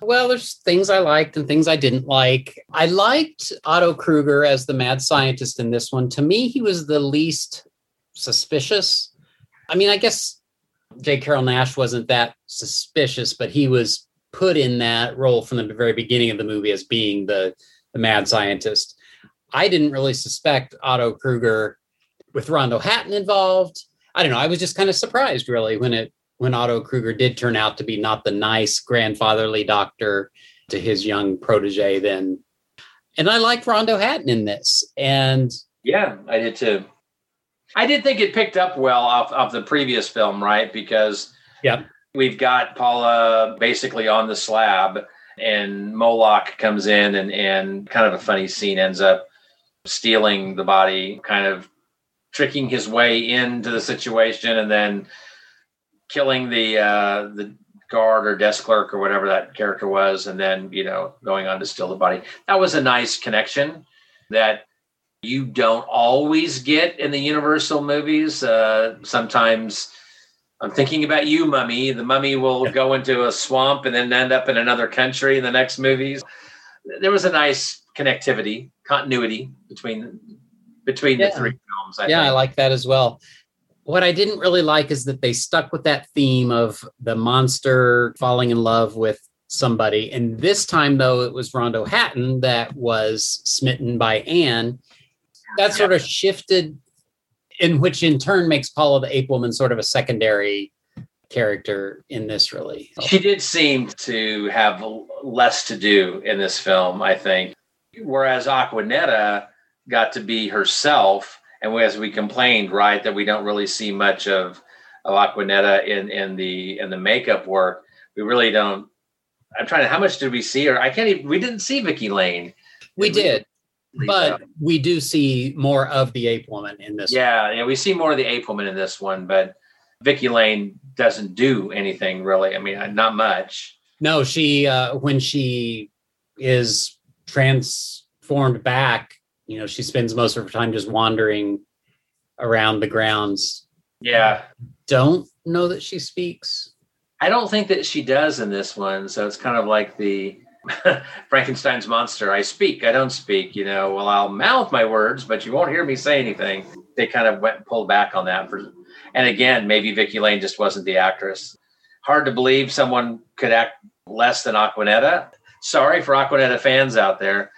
Well, there's things I liked and things I didn't like. I liked Otto Kruger as the mad scientist in this one. To me, he was the least suspicious. I mean, I guess J. Carrol Naish wasn't that suspicious, but he was put in that role from the very beginning of the movie as being the, the mad scientist. I didn't really suspect Otto Kruger with Rondo Hatton involved. I don't know. I was just kind of surprised, really, when it when Otto Kruger did turn out to be not the nice grandfatherly doctor to his young protege then. And I like Rondo Hatton in this. And yeah, I did too. I did think it picked up well off of the previous film, right? Because yeah, we've got Paula basically on the slab and Moloch comes in and, and kind of a funny scene ends up stealing the body, kind of tricking his way into the situation and then killing the uh, the guard or desk clerk or whatever that character was, and then you know going on to steal the body. That was a nice connection that you don't always get in the Universal movies. Uh, sometimes I'm thinking about you, Mummy. The Mummy will go into a swamp and then end up in another country in the next movies. There was a nice connectivity, continuity between between Yeah. the three films. I yeah, I like that as well. What I didn't really like is that they stuck with that theme of the monster falling in love with somebody. And this time, though, it was Rondo Hatton that was smitten by Anne. That sort of shifted, in which in turn makes Paula the Ape Woman sort of a secondary character in this, really. She did seem to have less to do in this film, I think. Whereas Aquanetta got to be herself, and as we complained, right, that we don't really see much of of Aquanetta in in the in the makeup work. We really don't. I'm trying to. How much did we see her? I can't even. We didn't see Vicky Lane. We did, but we do see more of the Ape Woman in this. yeah, yeah, we see more of the ape woman in this one, but Vicky Lane doesn't do anything really. I mean, uh, not much. No, she uh when she is transformed back, you know, she spends most of her time just wandering around the grounds. Yeah, Don't know that she speaks. I don't think that she does in this one. So it's kind of like the <laughs> Frankenstein's monster. I speak, I don't speak. You know, well, I'll mouth my words, but you won't hear me say anything. They kind of went and pulled back on that. For, and again, maybe Vicky Lane just wasn't the actress. Hard to believe someone could act less than Aquanetta. Sorry for Aquanetta fans out there.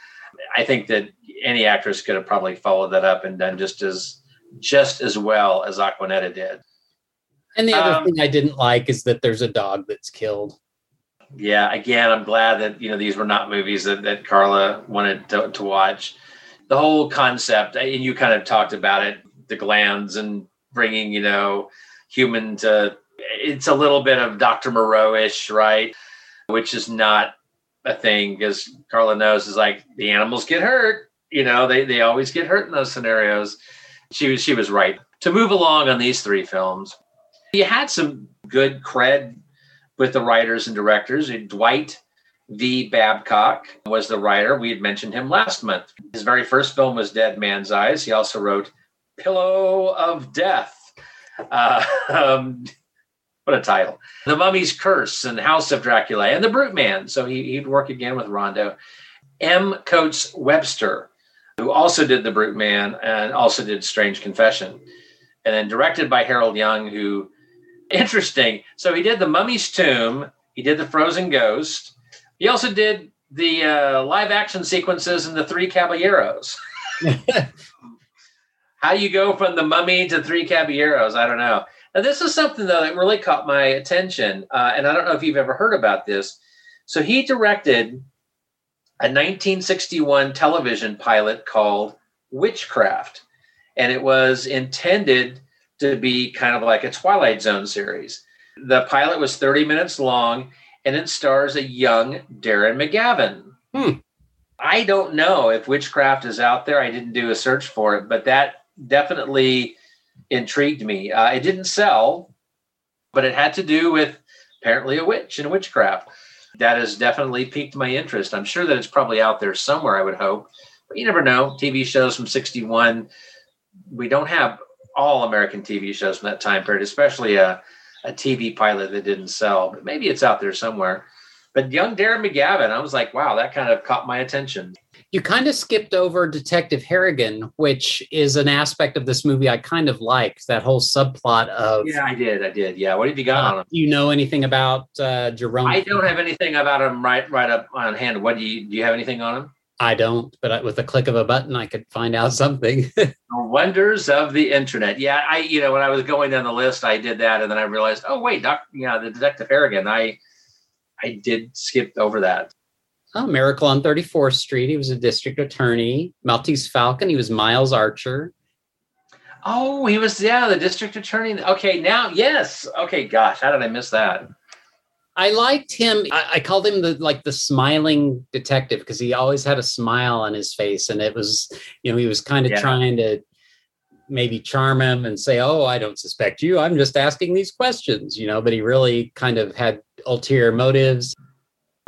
I think that any actress could have probably followed that up and done just as just as well as Aquanetta did. And the other Um, thing I didn't like is that there's a dog that's killed. Yeah again i'm glad that you know these were not movies that, that carla wanted to, to watch. The whole concept and you kind of talked about it the glands and bringing you know human to it's a little bit of dr moreau-ish right? Which is not a thing because carla knows is like the animals get hurt you know they, they always get hurt in those scenarios. She was she was right. To move along on these three films you had some good cred with the writers and directors. Dwight V. Babcock was the writer. We had mentioned him last month. His very first film was Dead Man's Eyes. He also wrote Pillow of Death. Uh, <laughs> um, what a title. The Mummy's Curse and House of Dracula and The Brute Man. So he, he'd work again with Rondo. M. Coates Webster, who also did The Brute Man and also did Strange Confession. And then directed by Harold Young, who interesting. So he did the Mummy's Tomb. He did the Frozen Ghost. He also did the uh, live action sequences in the Three Caballeros. <laughs> How you go from the Mummy to Three Caballeros? I don't know. Now this is something though that really caught my attention, uh, and I don't know if you've ever heard about this. So he directed a 1961 television pilot called Witchcraft, and it was intended to be kind of like a Twilight Zone series. The pilot was 30 minutes long, and it stars a young Darren McGavin. Hmm. I don't know if Witchcraft is out there. I didn't do a search for it, but that definitely intrigued me. Uh, it didn't sell, but it had to do with apparently a witch and witchcraft. That has definitely piqued my interest. I'm sure that it's probably out there somewhere, I would hope. But you never know. TV shows from 61, we don't have all American TV shows from that time period, especially a, a TV pilot that didn't sell. But maybe it's out there somewhere. But young Darren McGavin, I was like, wow, that kind of caught my attention. You kind of skipped over Detective Harrigan, which is an aspect of this movie I kind of liked. That whole subplot of Yeah, I did. I did. Yeah. What have you got uh, on him? do you know anything about uh, Jerome? I don't have anything about him right right up on hand. What do you do? You have anything on him? I don't, but with the click of a button, I could find out <laughs> something. The wonders of the internet. Yeah, I you know when I was going down the list, I did that, and then I realized, oh wait, doc, yeah, the Detective Harrigan. I I did skip over that. oh, Miracle on 34th Street. He was a district attorney. Maltese Falcon. He was Miles Archer. Oh, he was yeah, the district attorney. Okay, now yes. Okay, gosh, how did I miss that? I liked him. I, I called him the like the smiling detective because he always had a smile on his face, and it was you know he was kind of Yeah. trying to maybe charm him and say, "Oh, I don't suspect you. I'm just asking these questions," you know. But he really kind of had ulterior motives.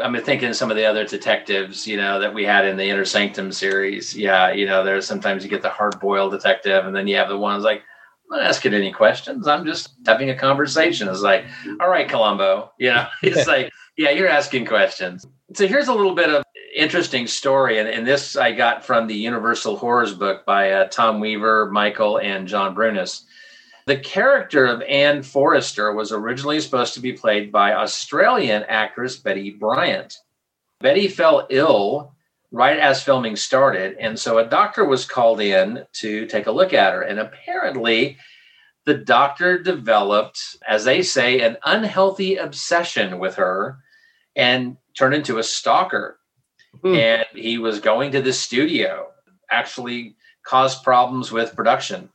I'm thinking of some of the other detectives, you know, that we had in the Inner Sanctum series. Yeah, you know, there's sometimes you get the hard boiled detective, and then you have the ones like, I'm not asking any questions. I'm just having a conversation. It's like, all right, Columbo. You know, <laughs> it's like, yeah, you're asking questions. So here's a little bit of interesting story, and, and this I got from the Universal Horrors book by uh, Tom Weaver, Michael, and John Brunas. The character of Anne Forrester was originally supposed to be played by Australian actress Betty Bryant. Betty fell ill right as filming started, and so a doctor was called in to take a look at her. And apparently, the doctor developed, as they say, an unhealthy obsession with her and turned into a stalker. Hmm. And he was going to the studio, actually caused problems with production.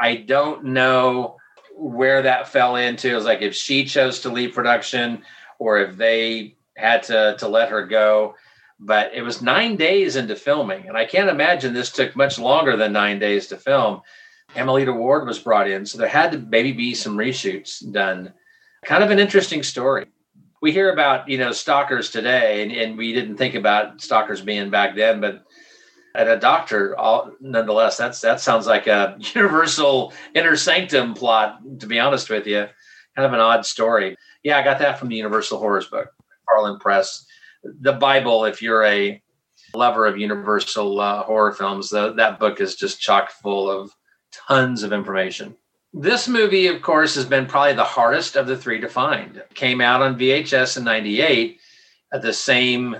I don't know where that fell into. It was like if she chose to leave production or if they had to, to let her go. But it was nine days into filming. And I can't imagine this took much longer than nine days to film. Amelita Ward was brought in. So there had to maybe be some reshoots done. Kind of an interesting story. We hear about, you know, stalkers today, and, and we didn't think about stalkers being back then, but at a doctor all nonetheless that's that sounds like a <laughs> universal inner sanctum plot to be honest with you kind of an odd story yeah i got that from the universal horrors book harlan press the bible if you're a lover of universal uh, horror films the, that book is just chock full of tons of information this movie of course has been probably the hardest of the three to find came out on vhs in 98 at the same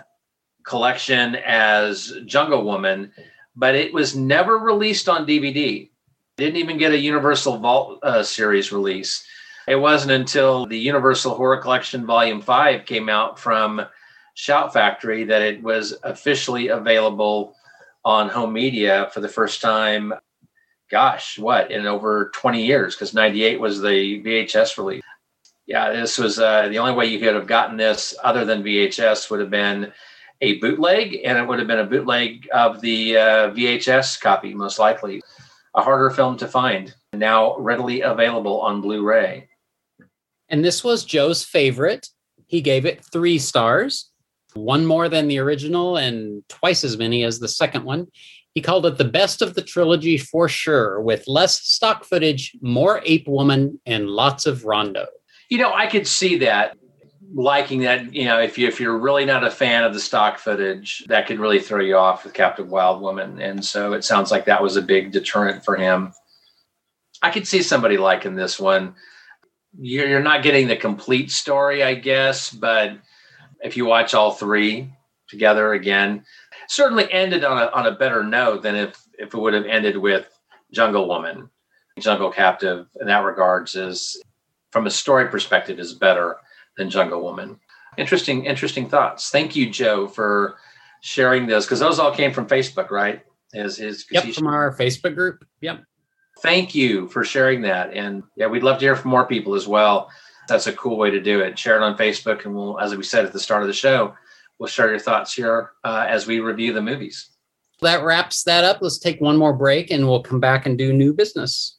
collection as Jungle Woman, but it was never released on DVD. Didn't even get a Universal Vault uh, series release. It wasn't until the Universal Horror Collection Volume 5 came out from Shout Factory that it was officially available on home media for the first time. Gosh, what, in over 20 years? Because 98 was the VHS release. Yeah, this was uh, the only way you could have gotten this other than VHS would have been a bootleg, and it would have been a bootleg of the uh, VHS copy, most likely. A harder film to find, now readily available on Blu ray. And this was Joe's favorite. He gave it three stars, one more than the original and twice as many as the second one. He called it the best of the trilogy for sure, with less stock footage, more ape woman, and lots of rondo. You know, I could see that liking that you know if you if you're really not a fan of the stock footage that could really throw you off with captive wild woman and so it sounds like that was a big deterrent for him i could see somebody liking this one you're, you're not getting the complete story i guess but if you watch all three together again. Certainly ended on a on a better note than if if it would have ended with Jungle Woman. Jungle Captive in that regards is from a story perspective is better than Jungle Woman. Interesting, interesting thoughts. Thank you, Joe, for sharing this because those all came from Facebook, right? Is is Yep, from our Facebook group. Yep. Thank you for sharing that, and yeah, we'd love to hear from more people as well. That's a cool way to do it. Share it on Facebook, and we'll, as we said at the start of the show, we'll share your thoughts here uh, as we review the movies. That wraps that up. Let's take one more break, and we'll come back and do new business.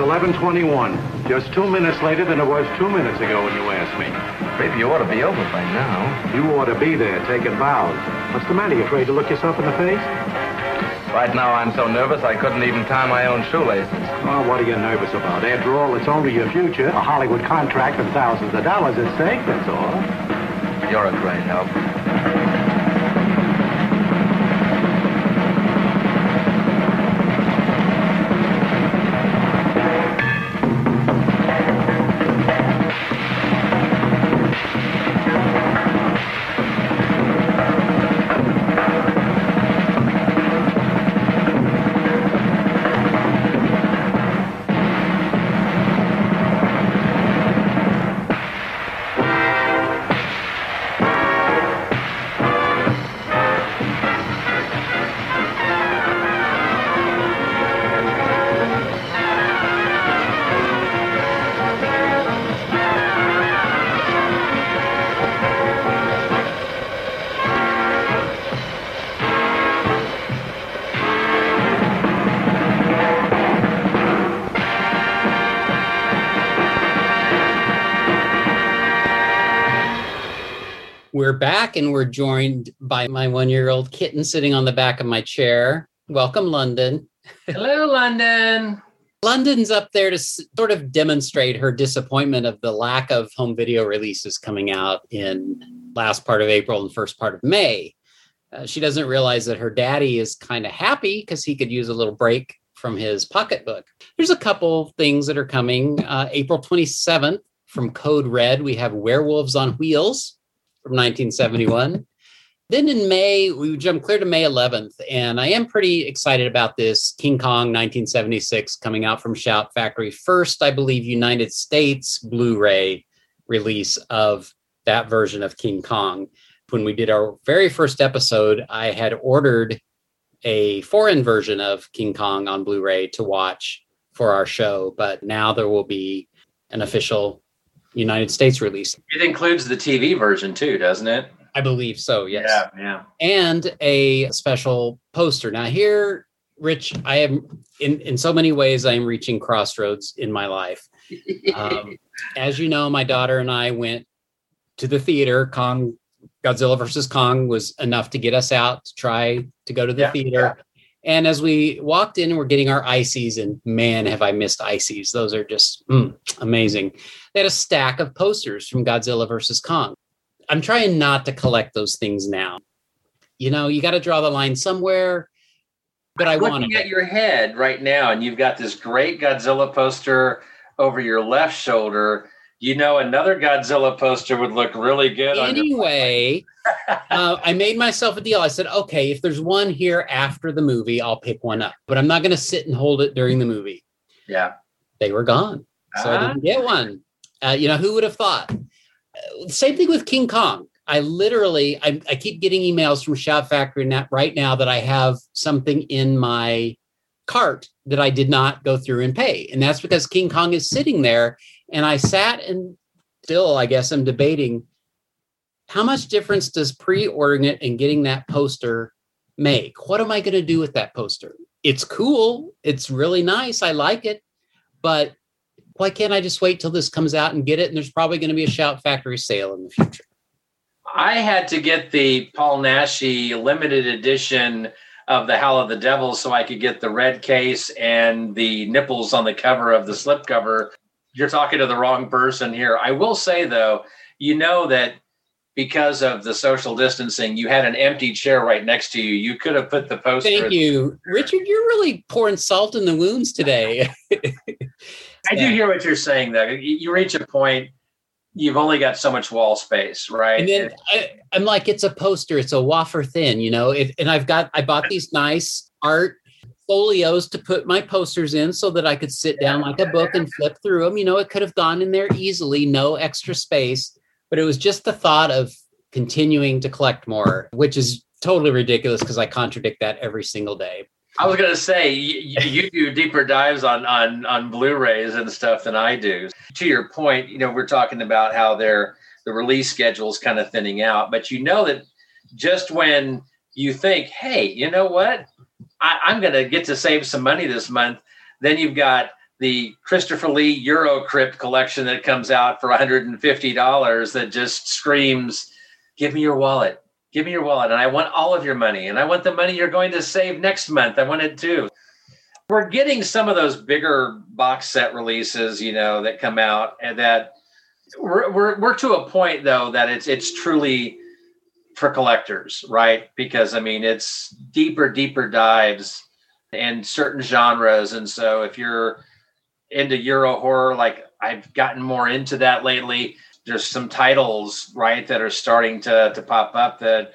11:21. Just two minutes later than it was two minutes ago when you asked me. Maybe you ought to be over by now. You ought to be there taking vows. What's the matter? You afraid to look yourself in the face? Right now, I'm so nervous I couldn't even tie my own shoelaces. Oh, what are you nervous about? After all, it's only your future, a Hollywood contract and thousands of dollars at stake, that's all. You're a great help. We're back and we're joined by my one year old kitten sitting on the back of my chair. Welcome, London. Hello, London. <laughs> London's up there to sort of demonstrate her disappointment of the lack of home video releases coming out in last part of April and first part of May. Uh, she doesn't realize that her daddy is kind of happy because he could use a little break from his pocketbook. There's a couple things that are coming. Uh, April 27th from Code Red, we have Werewolves on Wheels from 1971. Then in May, we jump clear to May 11th, and I am pretty excited about this King Kong 1976 coming out from Shout Factory. First, I believe, United States Blu ray release of that version of King Kong. When we did our very first episode, I had ordered a foreign version of King Kong on Blu ray to watch for our show, but now there will be an official United States release. It includes the TV version too, doesn't it? I believe so, yes. Yeah, yeah. And a special poster. Now, here, Rich, I am in, in so many ways, I am reaching crossroads in my life. Um, <laughs> as you know, my daughter and I went to the theater. Kong, Godzilla versus Kong was enough to get us out to try to go to the Yeah, theater. And as we walked in, we're getting our ices, and man, have I missed ices. Those are just mm, amazing. They had a stack of posters from Godzilla versus Kong. I'm trying not to collect those things now. You know, you got to draw the line somewhere, but I want Looking at your head right now, and you've got this great Godzilla poster over your left shoulder. You know, another Godzilla poster would look really good Anyway, <laughs> uh, I made myself a deal. I said, okay, if there's one here after the movie, I'll pick one up, but I'm not going to sit and hold it during the movie. Yeah. They were gone. So I Ah. didn't get one. Uh, you know, who would have thought? Uh, same thing with King Kong. I literally, I, I keep getting emails from Shout Factory na- right now that I have something in my cart that I did not go through and pay. And that's because King Kong is sitting there. And I sat and still, I guess, I'm debating how much difference does pre ordering it and getting that poster make? What am I going to do with that poster? It's cool. It's really nice. I like it. But why can't I just wait till this comes out and get it? And there's probably going to be a Shout Factory sale in the future. I had to get the Paul Naschy limited edition of the Howl of the Devil so I could get the red case and the nipples on the cover of the slipcover. You're talking to the wrong person here. I will say though, you know that because of the social distancing, you had an empty chair right next to you. You could have put the poster. Thank you, Richard. You're really pouring salt in the wounds today. <laughs> I do hear what you're saying, though. You reach a point, you've only got so much wall space, right? And then I, I'm like, it's a poster. It's a wafer thin, you know. If, and I've got, I bought these nice art folios to put my posters in so that I could sit down like a book and flip through them. You know, it could have gone in there easily, no extra space. But it was just the thought of continuing to collect more, which is totally ridiculous because I contradict that every single day. I was gonna say you, you do deeper dives on on on Blu-rays and stuff than I do. To your point, you know, we're talking about how their the release schedule is kind of thinning out, but you know that just when you think, hey, you know what, I, I'm gonna get to save some money this month, then you've got the Christopher Lee Eurocrypt collection that comes out for $150 that just screams, give me your wallet give me your wallet and I want all of your money and I want the money you're going to save next month. I want it too. We're getting some of those bigger box set releases, you know, that come out and that we're, we're, we're to a point though that it's it's truly for collectors, right? Because I mean it's deeper, deeper dives and certain genres. And so if you're into Euro horror, like I've gotten more into that lately, there's some titles right that are starting to to pop up that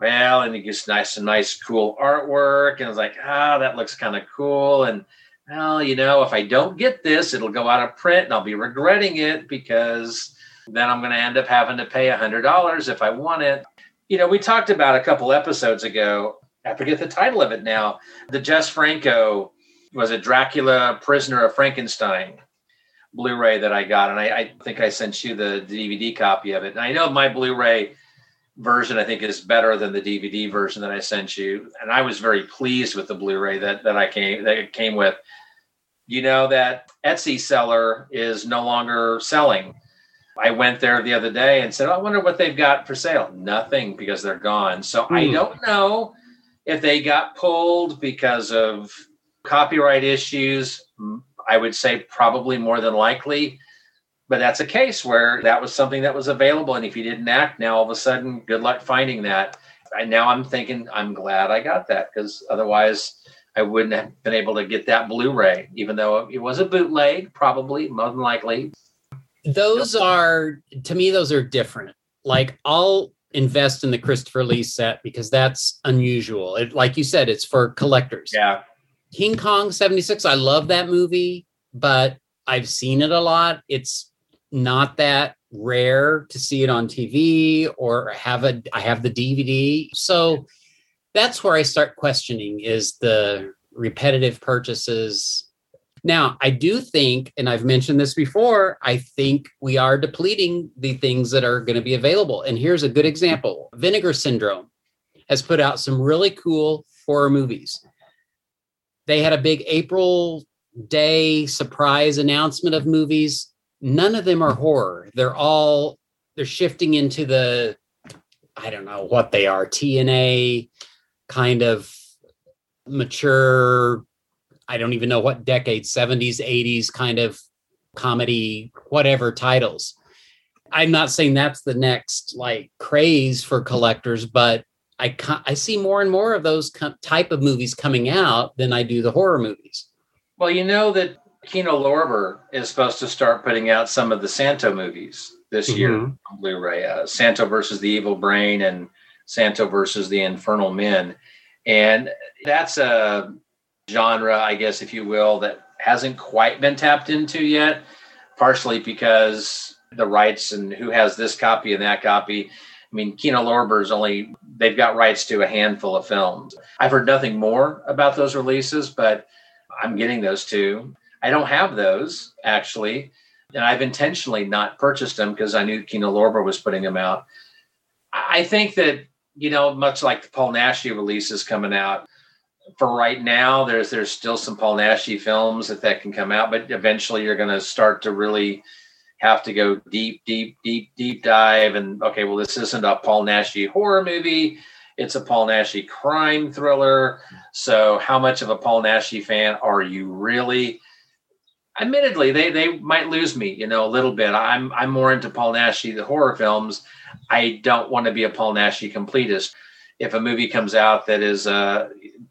well and it gets nice and nice cool artwork and it's like ah that looks kind of cool and well you know if i don't get this it'll go out of print and i'll be regretting it because then i'm going to end up having to pay a hundred dollars if i want it you know we talked about a couple episodes ago i forget the title of it now the jess franco was it dracula prisoner of frankenstein Blu-ray that I got, and I, I, think I sent you the DVD copy of it. And I know my Blu-ray version I think is better than the DVD version that I sent you, and I was very pleased with the Blu-ray that that I came that it came with. You know that Etsy seller is no longer selling. I went there the other day and said, oh, "I wonder what they've got for sale." Nothing because they're gone. So mm. I don't know if they got pulled because of copyright issues I would say probably more than likely. But that's a case where that was something that was available. And if you didn't act, now all of a sudden, good luck finding that. And now I'm thinking, I'm glad I got that because otherwise I wouldn't have been able to get that Blu ray, even though it was a bootleg, probably, more than likely. Those are, to me, those are different. Like, I'll invest in the Christopher Lee set because that's unusual. It, like you said, it's for collectors. Yeah. King Kong 76, I love that movie, but I've seen it a lot. It's not that rare to see it on TV or have a I have the DVD. So that's where I start questioning is the repetitive purchases. Now, I do think, and I've mentioned this before, I think we are depleting the things that are going to be available. And here's a good example Vinegar Syndrome has put out some really cool horror movies they had a big April Day surprise announcement of movies. None of them are horror. They're all they're shifting into the I don't know what they are TNA kind of mature. I don't even know what decade 70s 80s kind of comedy whatever titles. I'm not saying that's the next like craze for collectors, but I I see more and more of those type of movies coming out than I do the horror movies. Well, you know that Kino Lorber is supposed to start putting out some of the Santo movies this mm-hmm. year on Blu-ray. Uh, Santo versus the Evil Brain and Santo versus the Infernal Men, and that's a genre, I guess, if you will, that hasn't quite been tapped into yet. Partially because the rights and who has this copy and that copy I mean, Kino Lorber's only, they've got rights to a handful of films. I've heard nothing more about those releases, but I'm getting those too. I don't have those actually. And I've intentionally not purchased them because I knew Kino Lorber was putting them out. I think that, you know, much like the Paul Naschy releases coming out, for right now, there's there's still some Paul Naschy films that that can come out, but eventually you're going to start to really have to go deep, deep, deep, deep dive. And okay, well, this isn't a Paul Naschy horror movie. It's a Paul Naschy crime thriller. So, how much of a Paul Naschy fan are you really? Admittedly, they they might lose me, you know, a little bit. I'm I'm more into Paul Naschy, the horror films. I don't want to be a Paul Naschy completist. If a movie comes out that is uh,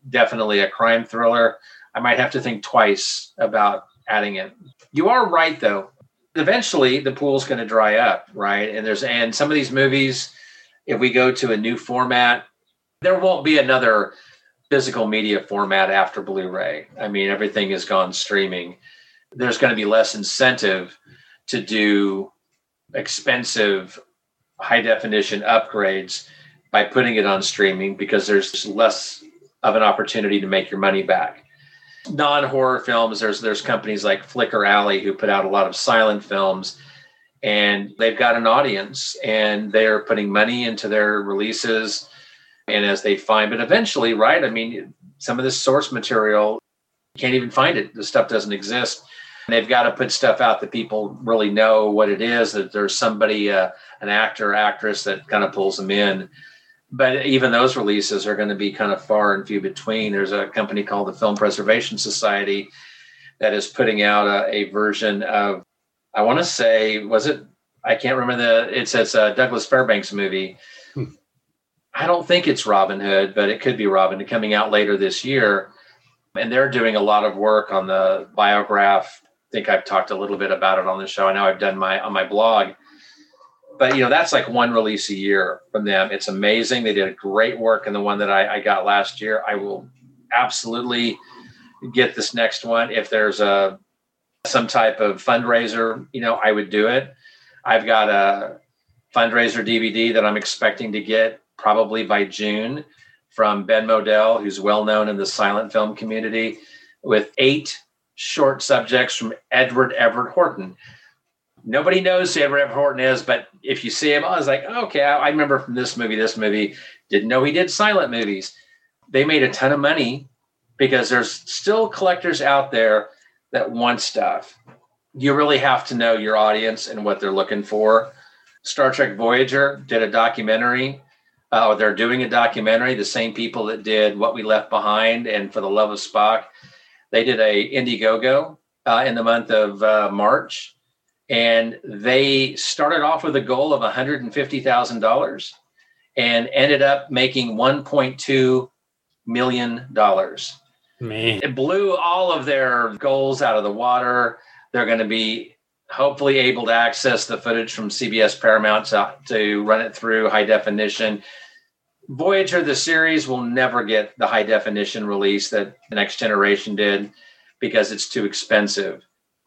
definitely a crime thriller, I might have to think twice about adding it. You are right, though. Eventually, the pool's going to dry up, right? And there's and some of these movies, if we go to a new format, there won't be another physical media format after Blu-ray. I mean, everything has gone streaming. There's going to be less incentive to do expensive high definition upgrades by putting it on streaming because there's less of an opportunity to make your money back. Non-horror films, there's there's companies like Flicker Alley who put out a lot of silent films and they've got an audience and they're putting money into their releases. And as they find but eventually right i mean some of this source material you can't even find it. The stuff doesn't exist. They've got to put stuff out that people really know what it is that there's somebody uh, an actor actress that kind of pulls them in but even those releases are going to be kind of far and few between. There's a company called the film preservation society that is putting out a, a version of i want to say was it i can't remember the it's it's a douglas fairbanks movie. Hmm. i don't think it's robin hood but it could be robin hood coming out later this year. And they're doing a lot of work on the biograph. I think I've talked a little bit about it on the show. I know I've done my on my blog, but you know that's like one release a year from them. It's amazing. They did great work in the one that I, I got last year. I will absolutely get this next one if there's a some type of fundraiser. You know, I would do it. I've got a fundraiser DVD that I'm expecting to get probably by June from Ben Model, who's well known in the silent film community, with eight short subjects from Edward Everett Horton. Nobody knows who Edward Everett Horton is, but if you see him, I was like, okay, I, remember from this movie, this movie. Didn't know he did silent movies. They made a ton of money because there's still collectors out there that want stuff. You really have to know your audience and what they're looking for. Star Trek Voyager did a documentary. Uh, they're doing a documentary. The same people that did What We Left Behind and For the Love of Spock they did a Indiegogo uh, in the month of uh, March, and they started off with a goal of $150,000 and ended up making 1.2 million dollars. Man, it blew all of their goals out of the water. They're going to be hopefully able to access the footage from CBS Paramount to, to run it through high definition. Voyager, the series, will never get the high definition release that the next generation did because it's too expensive.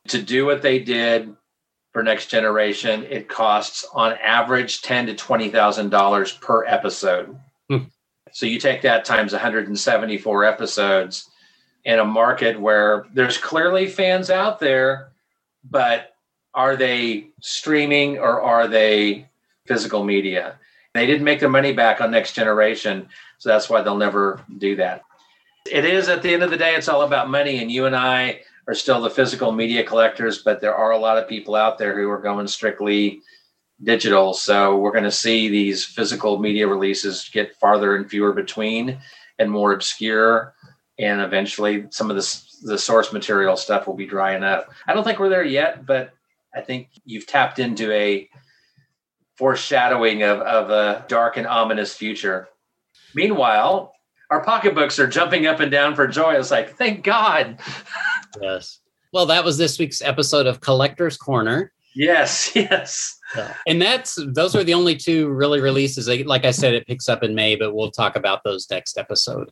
To do what they did for next generation, it costs on average ten to twenty thousand dollars per episode. Hmm. So you take that times 174 episodes in a market where there's clearly fans out there, but are they streaming or are they physical media? They didn't make their money back on Next Generation, so that's why they'll never do that. It is at the end of the day, it's all about money, and you and I are still the physical media collectors, but there are a lot of people out there who are going strictly digital. So we're going to see these physical media releases get farther and fewer between and more obscure. And eventually, some of the, the source material stuff will be drying up. I don't think we're there yet, but I think you've tapped into a foreshadowing of, of a dark and ominous future. Meanwhile, our pocketbooks are jumping up and down for joy. It's like, thank God. <laughs> yes. Well, that was this week's episode of Collector's Corner. Yes, <laughs> yes. And that's those are the only two really releases. Like I said, it picks up in May, but we'll talk about those next episode.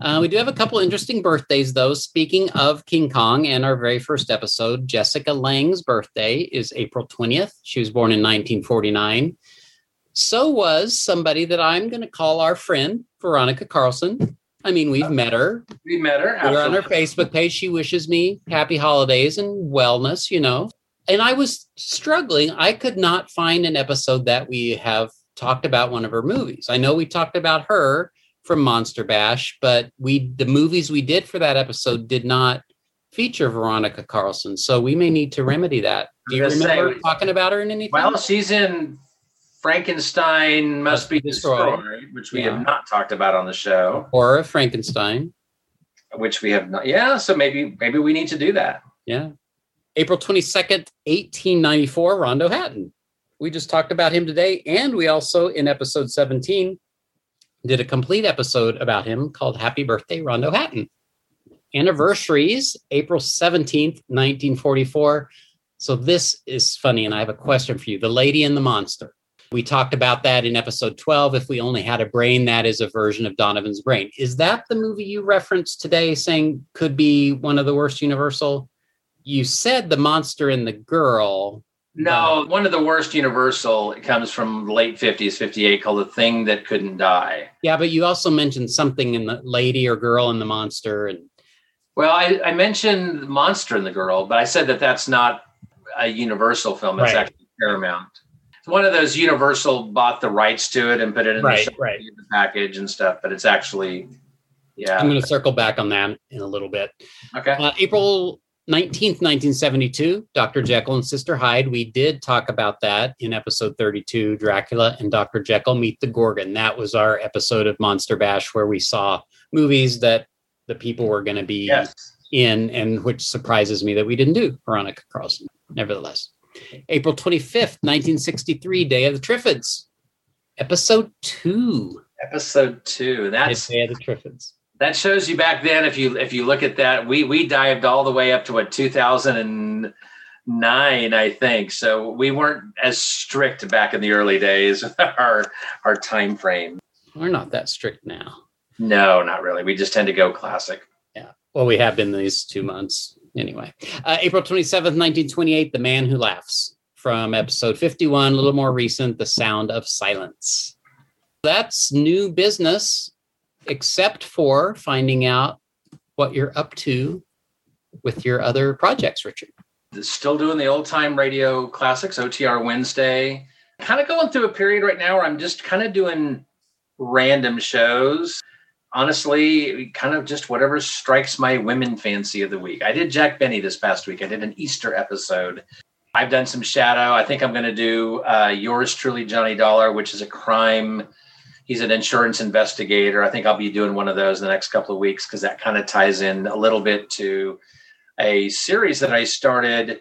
Uh, we do have a couple interesting birthdays, though. Speaking of King Kong and our very first episode, Jessica Lange's birthday is April 20th. She was born in 1949. So was somebody that I'm going to call our friend, Veronica Carlson. I mean, we've uh, met her. We met her. We're on her Facebook page. She wishes me happy holidays and wellness, you know and I was struggling. I could not find an episode that we have talked about one of her movies. I know we talked about her from Monster Bash, but we the movies we did for that episode did not feature Veronica Carlson. So we may need to remedy that. Do you remember say, talking about her in anything? Well, she's in Frankenstein Must Be Destroyed. Destroyed, which we Yeah. have not talked about on the show, Horror of Frankenstein. which we have not. Yeah, so maybe maybe we need to do that. Yeah. April 22nd, 1894, Rondo Hatton. We just talked about him today. And we also, in episode 17, did a complete episode about him called Happy Birthday, Rondo Hatton. Anniversaries, April 17th, 1944. So this is funny. And I have a question for you The Lady and the Monster. We talked about that in episode 12. If we only had a brain, that is a version of Donovan's brain. Is that the movie you referenced today saying could be one of the worst Universal? You said the monster and the girl. No, uh, one of the worst Universal it comes from the late 50s, 58, called The Thing That Couldn't Die. Yeah, but you also mentioned something in the lady or girl and the monster. And Well, I, I mentioned the Monster and the Girl, but I said that that's not a Universal film. It's Right. actually Paramount. One of those Universal bought the rights to it and put it in Right, the, right. the package and stuff, but it's actually, yeah. I'm going to circle back on that in a little bit. Okay. Uh, April 19th, 1972, Dr. Jekyll and Sister Hyde. We did talk about that in episode 32 Dracula and Dr. Jekyll Meet the Gorgon. That was our episode of Monster Bash where we saw movies that the people were going to be Yes. in, and which surprises me that we didn't do Veronica Carlson, nevertheless. April 25th, 1963, Day of the Triffids, episode two. Episode two. That's Day of the Triffids. that shows you back then if you if you look at that we we dived all the way up to what 2009 i think so we weren't as strict back in the early days with <laughs> our our time frame We're not that strict now. no not really we just tend to go classic Yeah. Well, we have been these two months anyway. Uh, April 27th, 1928, The Man Who Laughs from episode 51, a little more recent, The Sound of Silence. That's new business, except for finding out what you're up to with your other projects, Richard. still doing the old time radio classics otr wednesday kind of going through a period right now where i'm just kind of doing random shows honestly kind of just whatever strikes my women fancy of the week. I did jack benny this past week. I did an easter episode. I've done some shadow. I think i'm going to do uh, yours truly johnny dollar which is a crime. He's an insurance investigator. I think i'll be doing one of those in the next couple of weeks because that kind of ties in a little bit to a series that I started.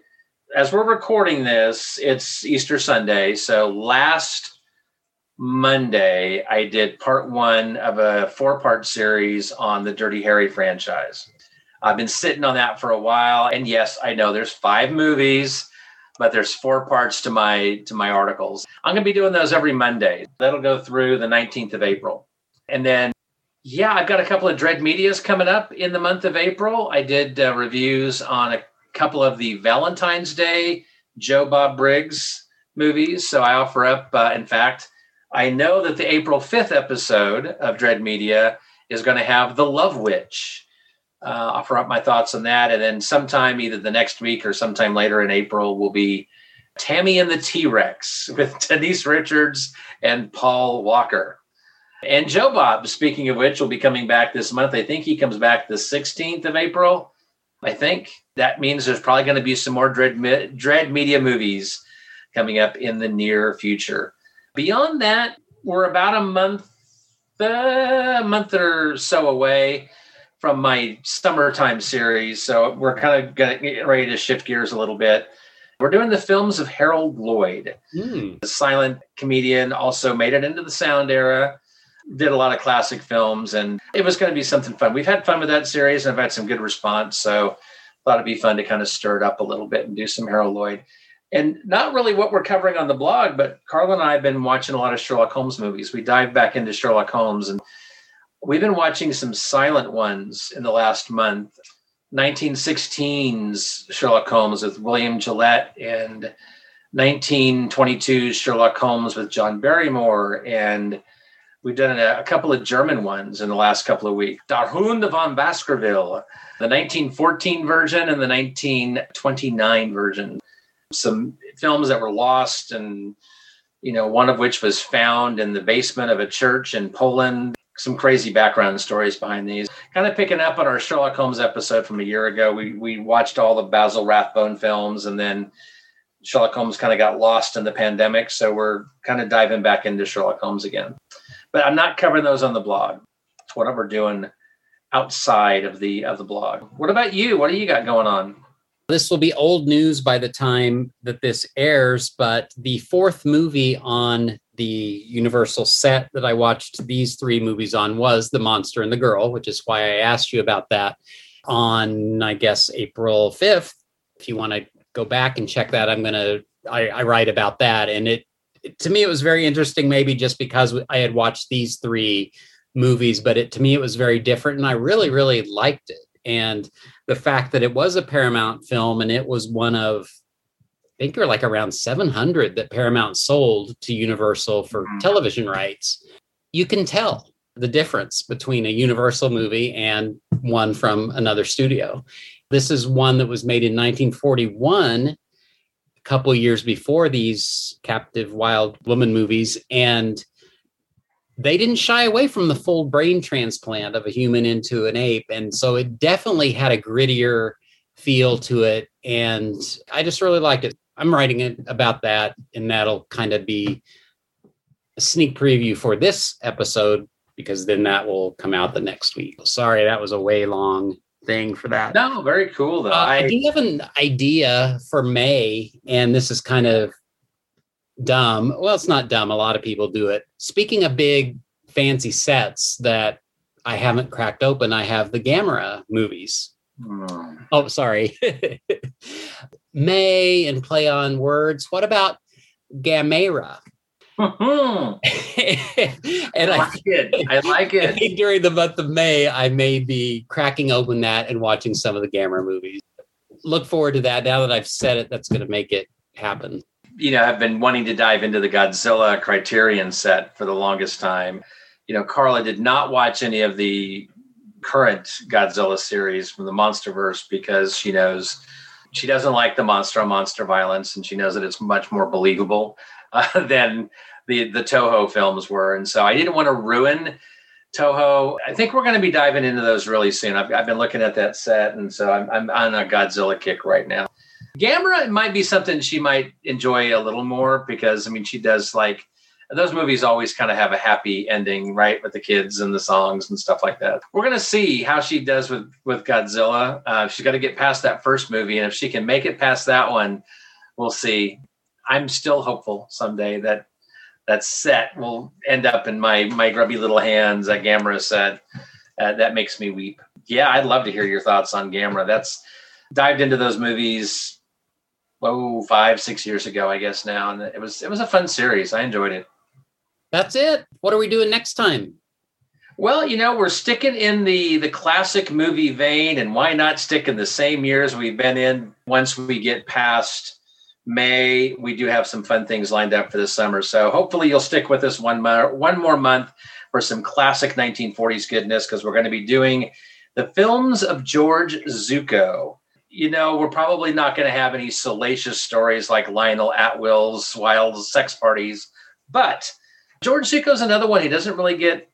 As we're recording this. It's Easter Sunday. So last Monday, I did part one of a four part series on the Dirty Harry franchise. I've been sitting on that for a while. And yes, I know there's five movies, but there's four parts to my to my articles. I'm gonna be doing those every Monday. That'll go through the 19th of April. And then yeah, I've got a couple of Dread Medias coming up in the month of April. I did uh, reviews on a couple of the Valentine's Day Joe Bob Briggs movies. So I offer up, uh, in fact, I know that the April 5th episode of Dread Media is going to have The Love Witch. Uh, offer up my thoughts on that. And then sometime, either the next week or sometime later in April, will be Tammy and the T Rex with <laughs> Denise Richards and Paul Walker. And Joe Bob, speaking of which, will be coming back this month. I think he comes back the 16th of April. I think that means there's probably going to be some more Dread, Dread Media movies coming up in the near future. Beyond that, we're about a month, uh, a month or so away from my summertime series. So we're kind of getting ready to shift gears a little bit. We're doing the films of Harold Lloyd Hmm. the silent comedian, also made it into the sound era, did a lot of classic films, and it was going to be something fun. We've had fun with that series and I've had some good response. So thought it'd be fun to kind of stir it up a little bit and do some Harold Lloyd. And not really what we're covering on the blog, but Carl and I have been watching a lot of Sherlock Holmes movies. We dive back into Sherlock Holmes and we've been watching some silent ones in the last month. 1916's Sherlock Holmes with William Gillette and 1922's Sherlock Holmes with John Barrymore. And we've done a, a couple of German ones in the last couple of weeks. Der Hund von Baskerville, the 1914 version and the 1929 version. Some films that were lost and you know, one of which was found in the basement of a church in Poland. Some crazy background stories behind these. Kind of picking up on our Sherlock Holmes episode from a year ago. We we watched all the Basil Rathbone films and then Sherlock Holmes kind of got lost in the pandemic, so we're kind of diving back into Sherlock Holmes again. But I'm not covering those on the blog. It's what we're doing outside of the of the blog. What about you? What do you got going on? This will be old news by the time that this airs, but the fourth movie on the Universal set that I watched these three movies on was The Monster and the Girl, which is why I asked you about that on, I guess, April 5th. If you want to go back and check that, I'm going to, I write about that. And it, to me, it was very interesting, maybe just because I had watched these three movies, but it, to me, it was very different. And I really, really liked it. And the fact that it was a Paramount film and it was one of I think there were like around 700 that Paramount sold to Universal for mm-hmm. television rights. You can tell the difference between a Universal movie and one from another studio. This is one that was made in 1941, a couple years before these Captive Wild Woman movies. And they didn't shy away from the full brain transplant of a human into an ape. And so it definitely had a grittier feel to it. And I just really liked it. I'm writing it about that, and that'll kind of be a sneak preview for this episode because then that will come out the next week. Sorry, that was a way long thing for that. No, very cool though. Uh, I, I do have an idea for May, and this is kind of dumb. Well, it's not dumb. A lot of people do it. Speaking of big fancy sets that I haven't cracked open, I have the Gamera movies. Hmm. Oh, sorry. <laughs> May and play on words. What about Gamera? <laughs> and I like it. I like it. <laughs> During the month of May, I may be cracking open that and watching some of the Gamera movies. Look forward to that. Now that I've said it, that's going to make it happen you know, I've been wanting to dive into the Godzilla Criterion set for the longest time. You know, Carla did not watch any of the current Godzilla series from the MonsterVerse because she knows she doesn't like the monster on monster violence, and she knows that it's much more believable uh, <laughs> than the the Toho films were. And so I didn't want to ruin Toho. I think we're going to be diving into those really soon. I've, I've been looking at that set, and so I'm, I'm on a Godzilla kick right now. Gamera might be something she might enjoy a little more because I mean she does like those movies always kind of have a happy ending, right, with the kids and the songs and stuff like that. We're gonna see how she does with with Godzilla. Uh, she's got to get past that first movie, and if she can make it past that one, we'll see. I'm still hopeful someday that that set will end up in my my grubby little hands. That Gamera set uh, that makes me weep. Yeah, I'd love to hear your thoughts on Gamera. That's dived into those movies oh five six years ago i guess now and it was it was a fun series. I enjoyed it. That's it. What are we doing next time? Well you know we're sticking in the the classic movie vein and why not stick in the same years we've been in? Once we get past may we do have some fun things lined up for the summer. So hopefully you'll stick with us one more one more month for some classic 1940s goodness because we're going to be doing the films of george zucco you know, we're probably not going to have any salacious stories like Lionel Atwill's wild sex parties, but George Zucco's another one. He doesn't really get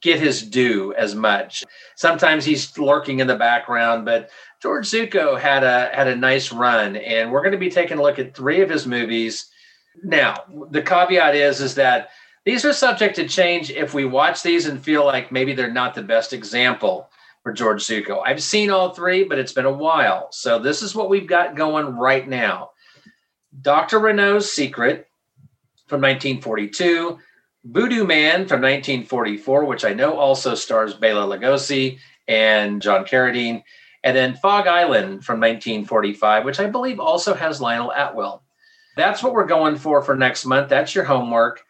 get his due as much. Sometimes he's lurking in the background, but George Zucco had a had a nice run, and we're going to be taking a look at three of his movies. Now, the caveat is is that these are subject to change if we watch these and feel like maybe they're not the best example for George Zucco. I've seen all three, but it's been a while. So this is what we've got going right now. Dr. Renault's Secret from 1942, Voodoo Man from 1944, which I know also stars Bela Lugosi and John Carradine, and then Fog Island from 1945, which I believe also has Lionel Atwill. That's what we're going for for next month. That's your homework.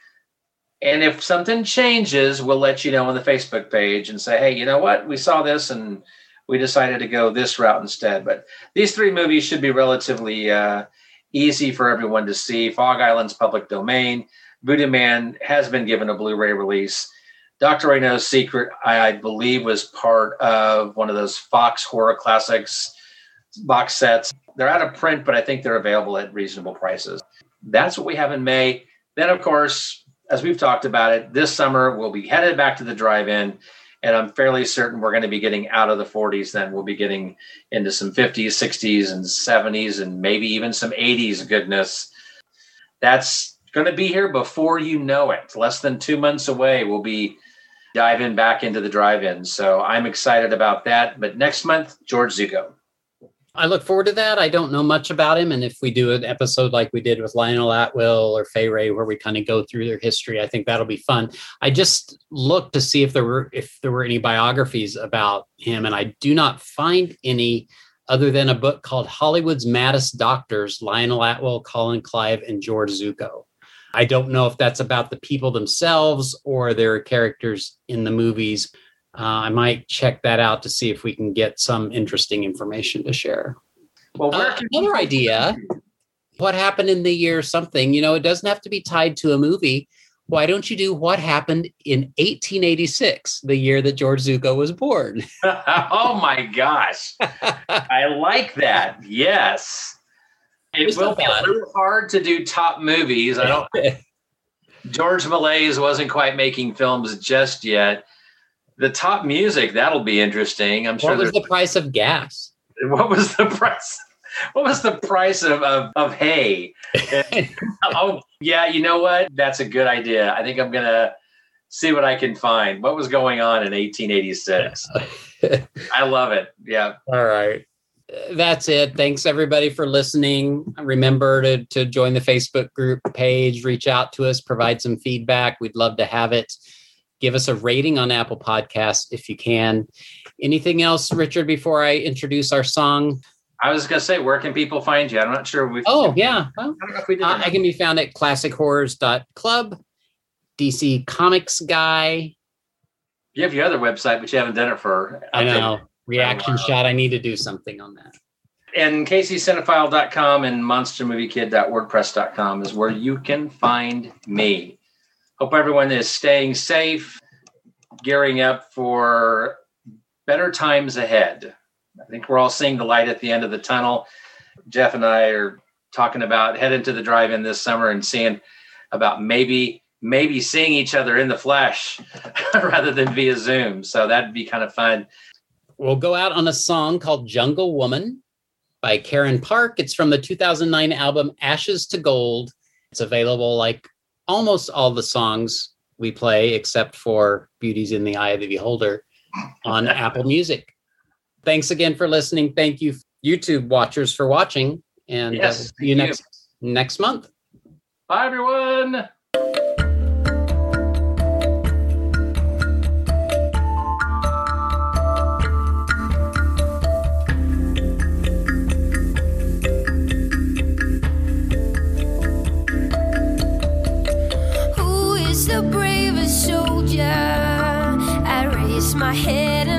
And if something changes, we'll let you know on the Facebook page and say, hey, you know what? We saw this and we decided to go this route instead. But these three movies should be relatively uh, easy for everyone to see. Fog Island's public domain. Voodoo Man has been given a Blu ray release. Dr. Renault's Secret, I, I believe, was part of one of those Fox horror classics box sets. They're out of print, but I think they're available at reasonable prices. That's what we have in May. Then, of course, as we've talked about it, this summer we'll be headed back to the drive-in, And I'm fairly certain we're going to be getting out of the 40s. Then we'll be getting into some 50s, 60s, and 70s, and maybe even some 80s goodness. That's going to be here before you know it. Less than two months away, we'll be diving back into the drive-in. So I'm excited about that. But next month, George Zucco. I look forward to that. I don't know much about him, and if we do an episode like we did with Lionel Atwill or Fay Wray, where we kind of go through their history, I think that'll be fun. I just looked to see if there were if there were any biographies about him, and I do not find any other than a book called Hollywood's Maddest Doctors: Lionel Atwill, Colin Clive, and George Zucco. I don't know if that's about the people themselves or their characters in the movies. Uh, I might check that out to see if we can get some interesting information to share. Well, uh, another idea what happened in the year something, you know, it doesn't have to be tied to a movie. Why don't you do what happened in 1886, the year that George Zucco was born? <laughs> <laughs> oh my gosh. <laughs> I like that. Yes. It will be a little hard to do top movies. I don't. George Méliès wasn't quite making films just yet. The top music that'll be interesting. I'm sure. What was the price of gas? <laughs> What was the price? What was the price of of, of hay? <laughs> oh yeah, you know what? That's a good idea. I think I'm gonna see what I can find. What was going on in 1886? <laughs> I love it. Yeah. All right that's it. Thanks everybody for listening. Remember to, to join the Facebook group page, reach out to us, provide some feedback. We'd love to have it. Give us a rating on Apple Podcasts if you can. Anything else, Richard, before I introduce our song? I was going to say, where can people find you? I'm not sure. we oh, yeah. Well, I don't know if we did. Uh, I can be found at classichorrors.club, DC Comics Guy. You have your other website, but you haven't done it for. I know reaction shot. I need to do something on that. And kccinephile.com and monstermoviekid.wordpress.com is where you can find me. Hope everyone is staying safe, gearing up for better times ahead. I think we're all seeing the light at the end of the tunnel. Jeff and I are talking about heading to the drive-in this summer and seeing about maybe maybe seeing each other in the flesh <laughs> rather than via Zoom. So that'd be kind of fun we'll go out on a song called Jungle Woman by Karen Park. It's from the 2009 album Ashes to Gold. It's available like almost all the songs we play, except for Beauties in the Eye of the Beholder on <laughs> Apple Music. Thanks again for listening. Thank you, YouTube watchers, for watching. And uh, see you next next month. Bye, everyone. I raise my head.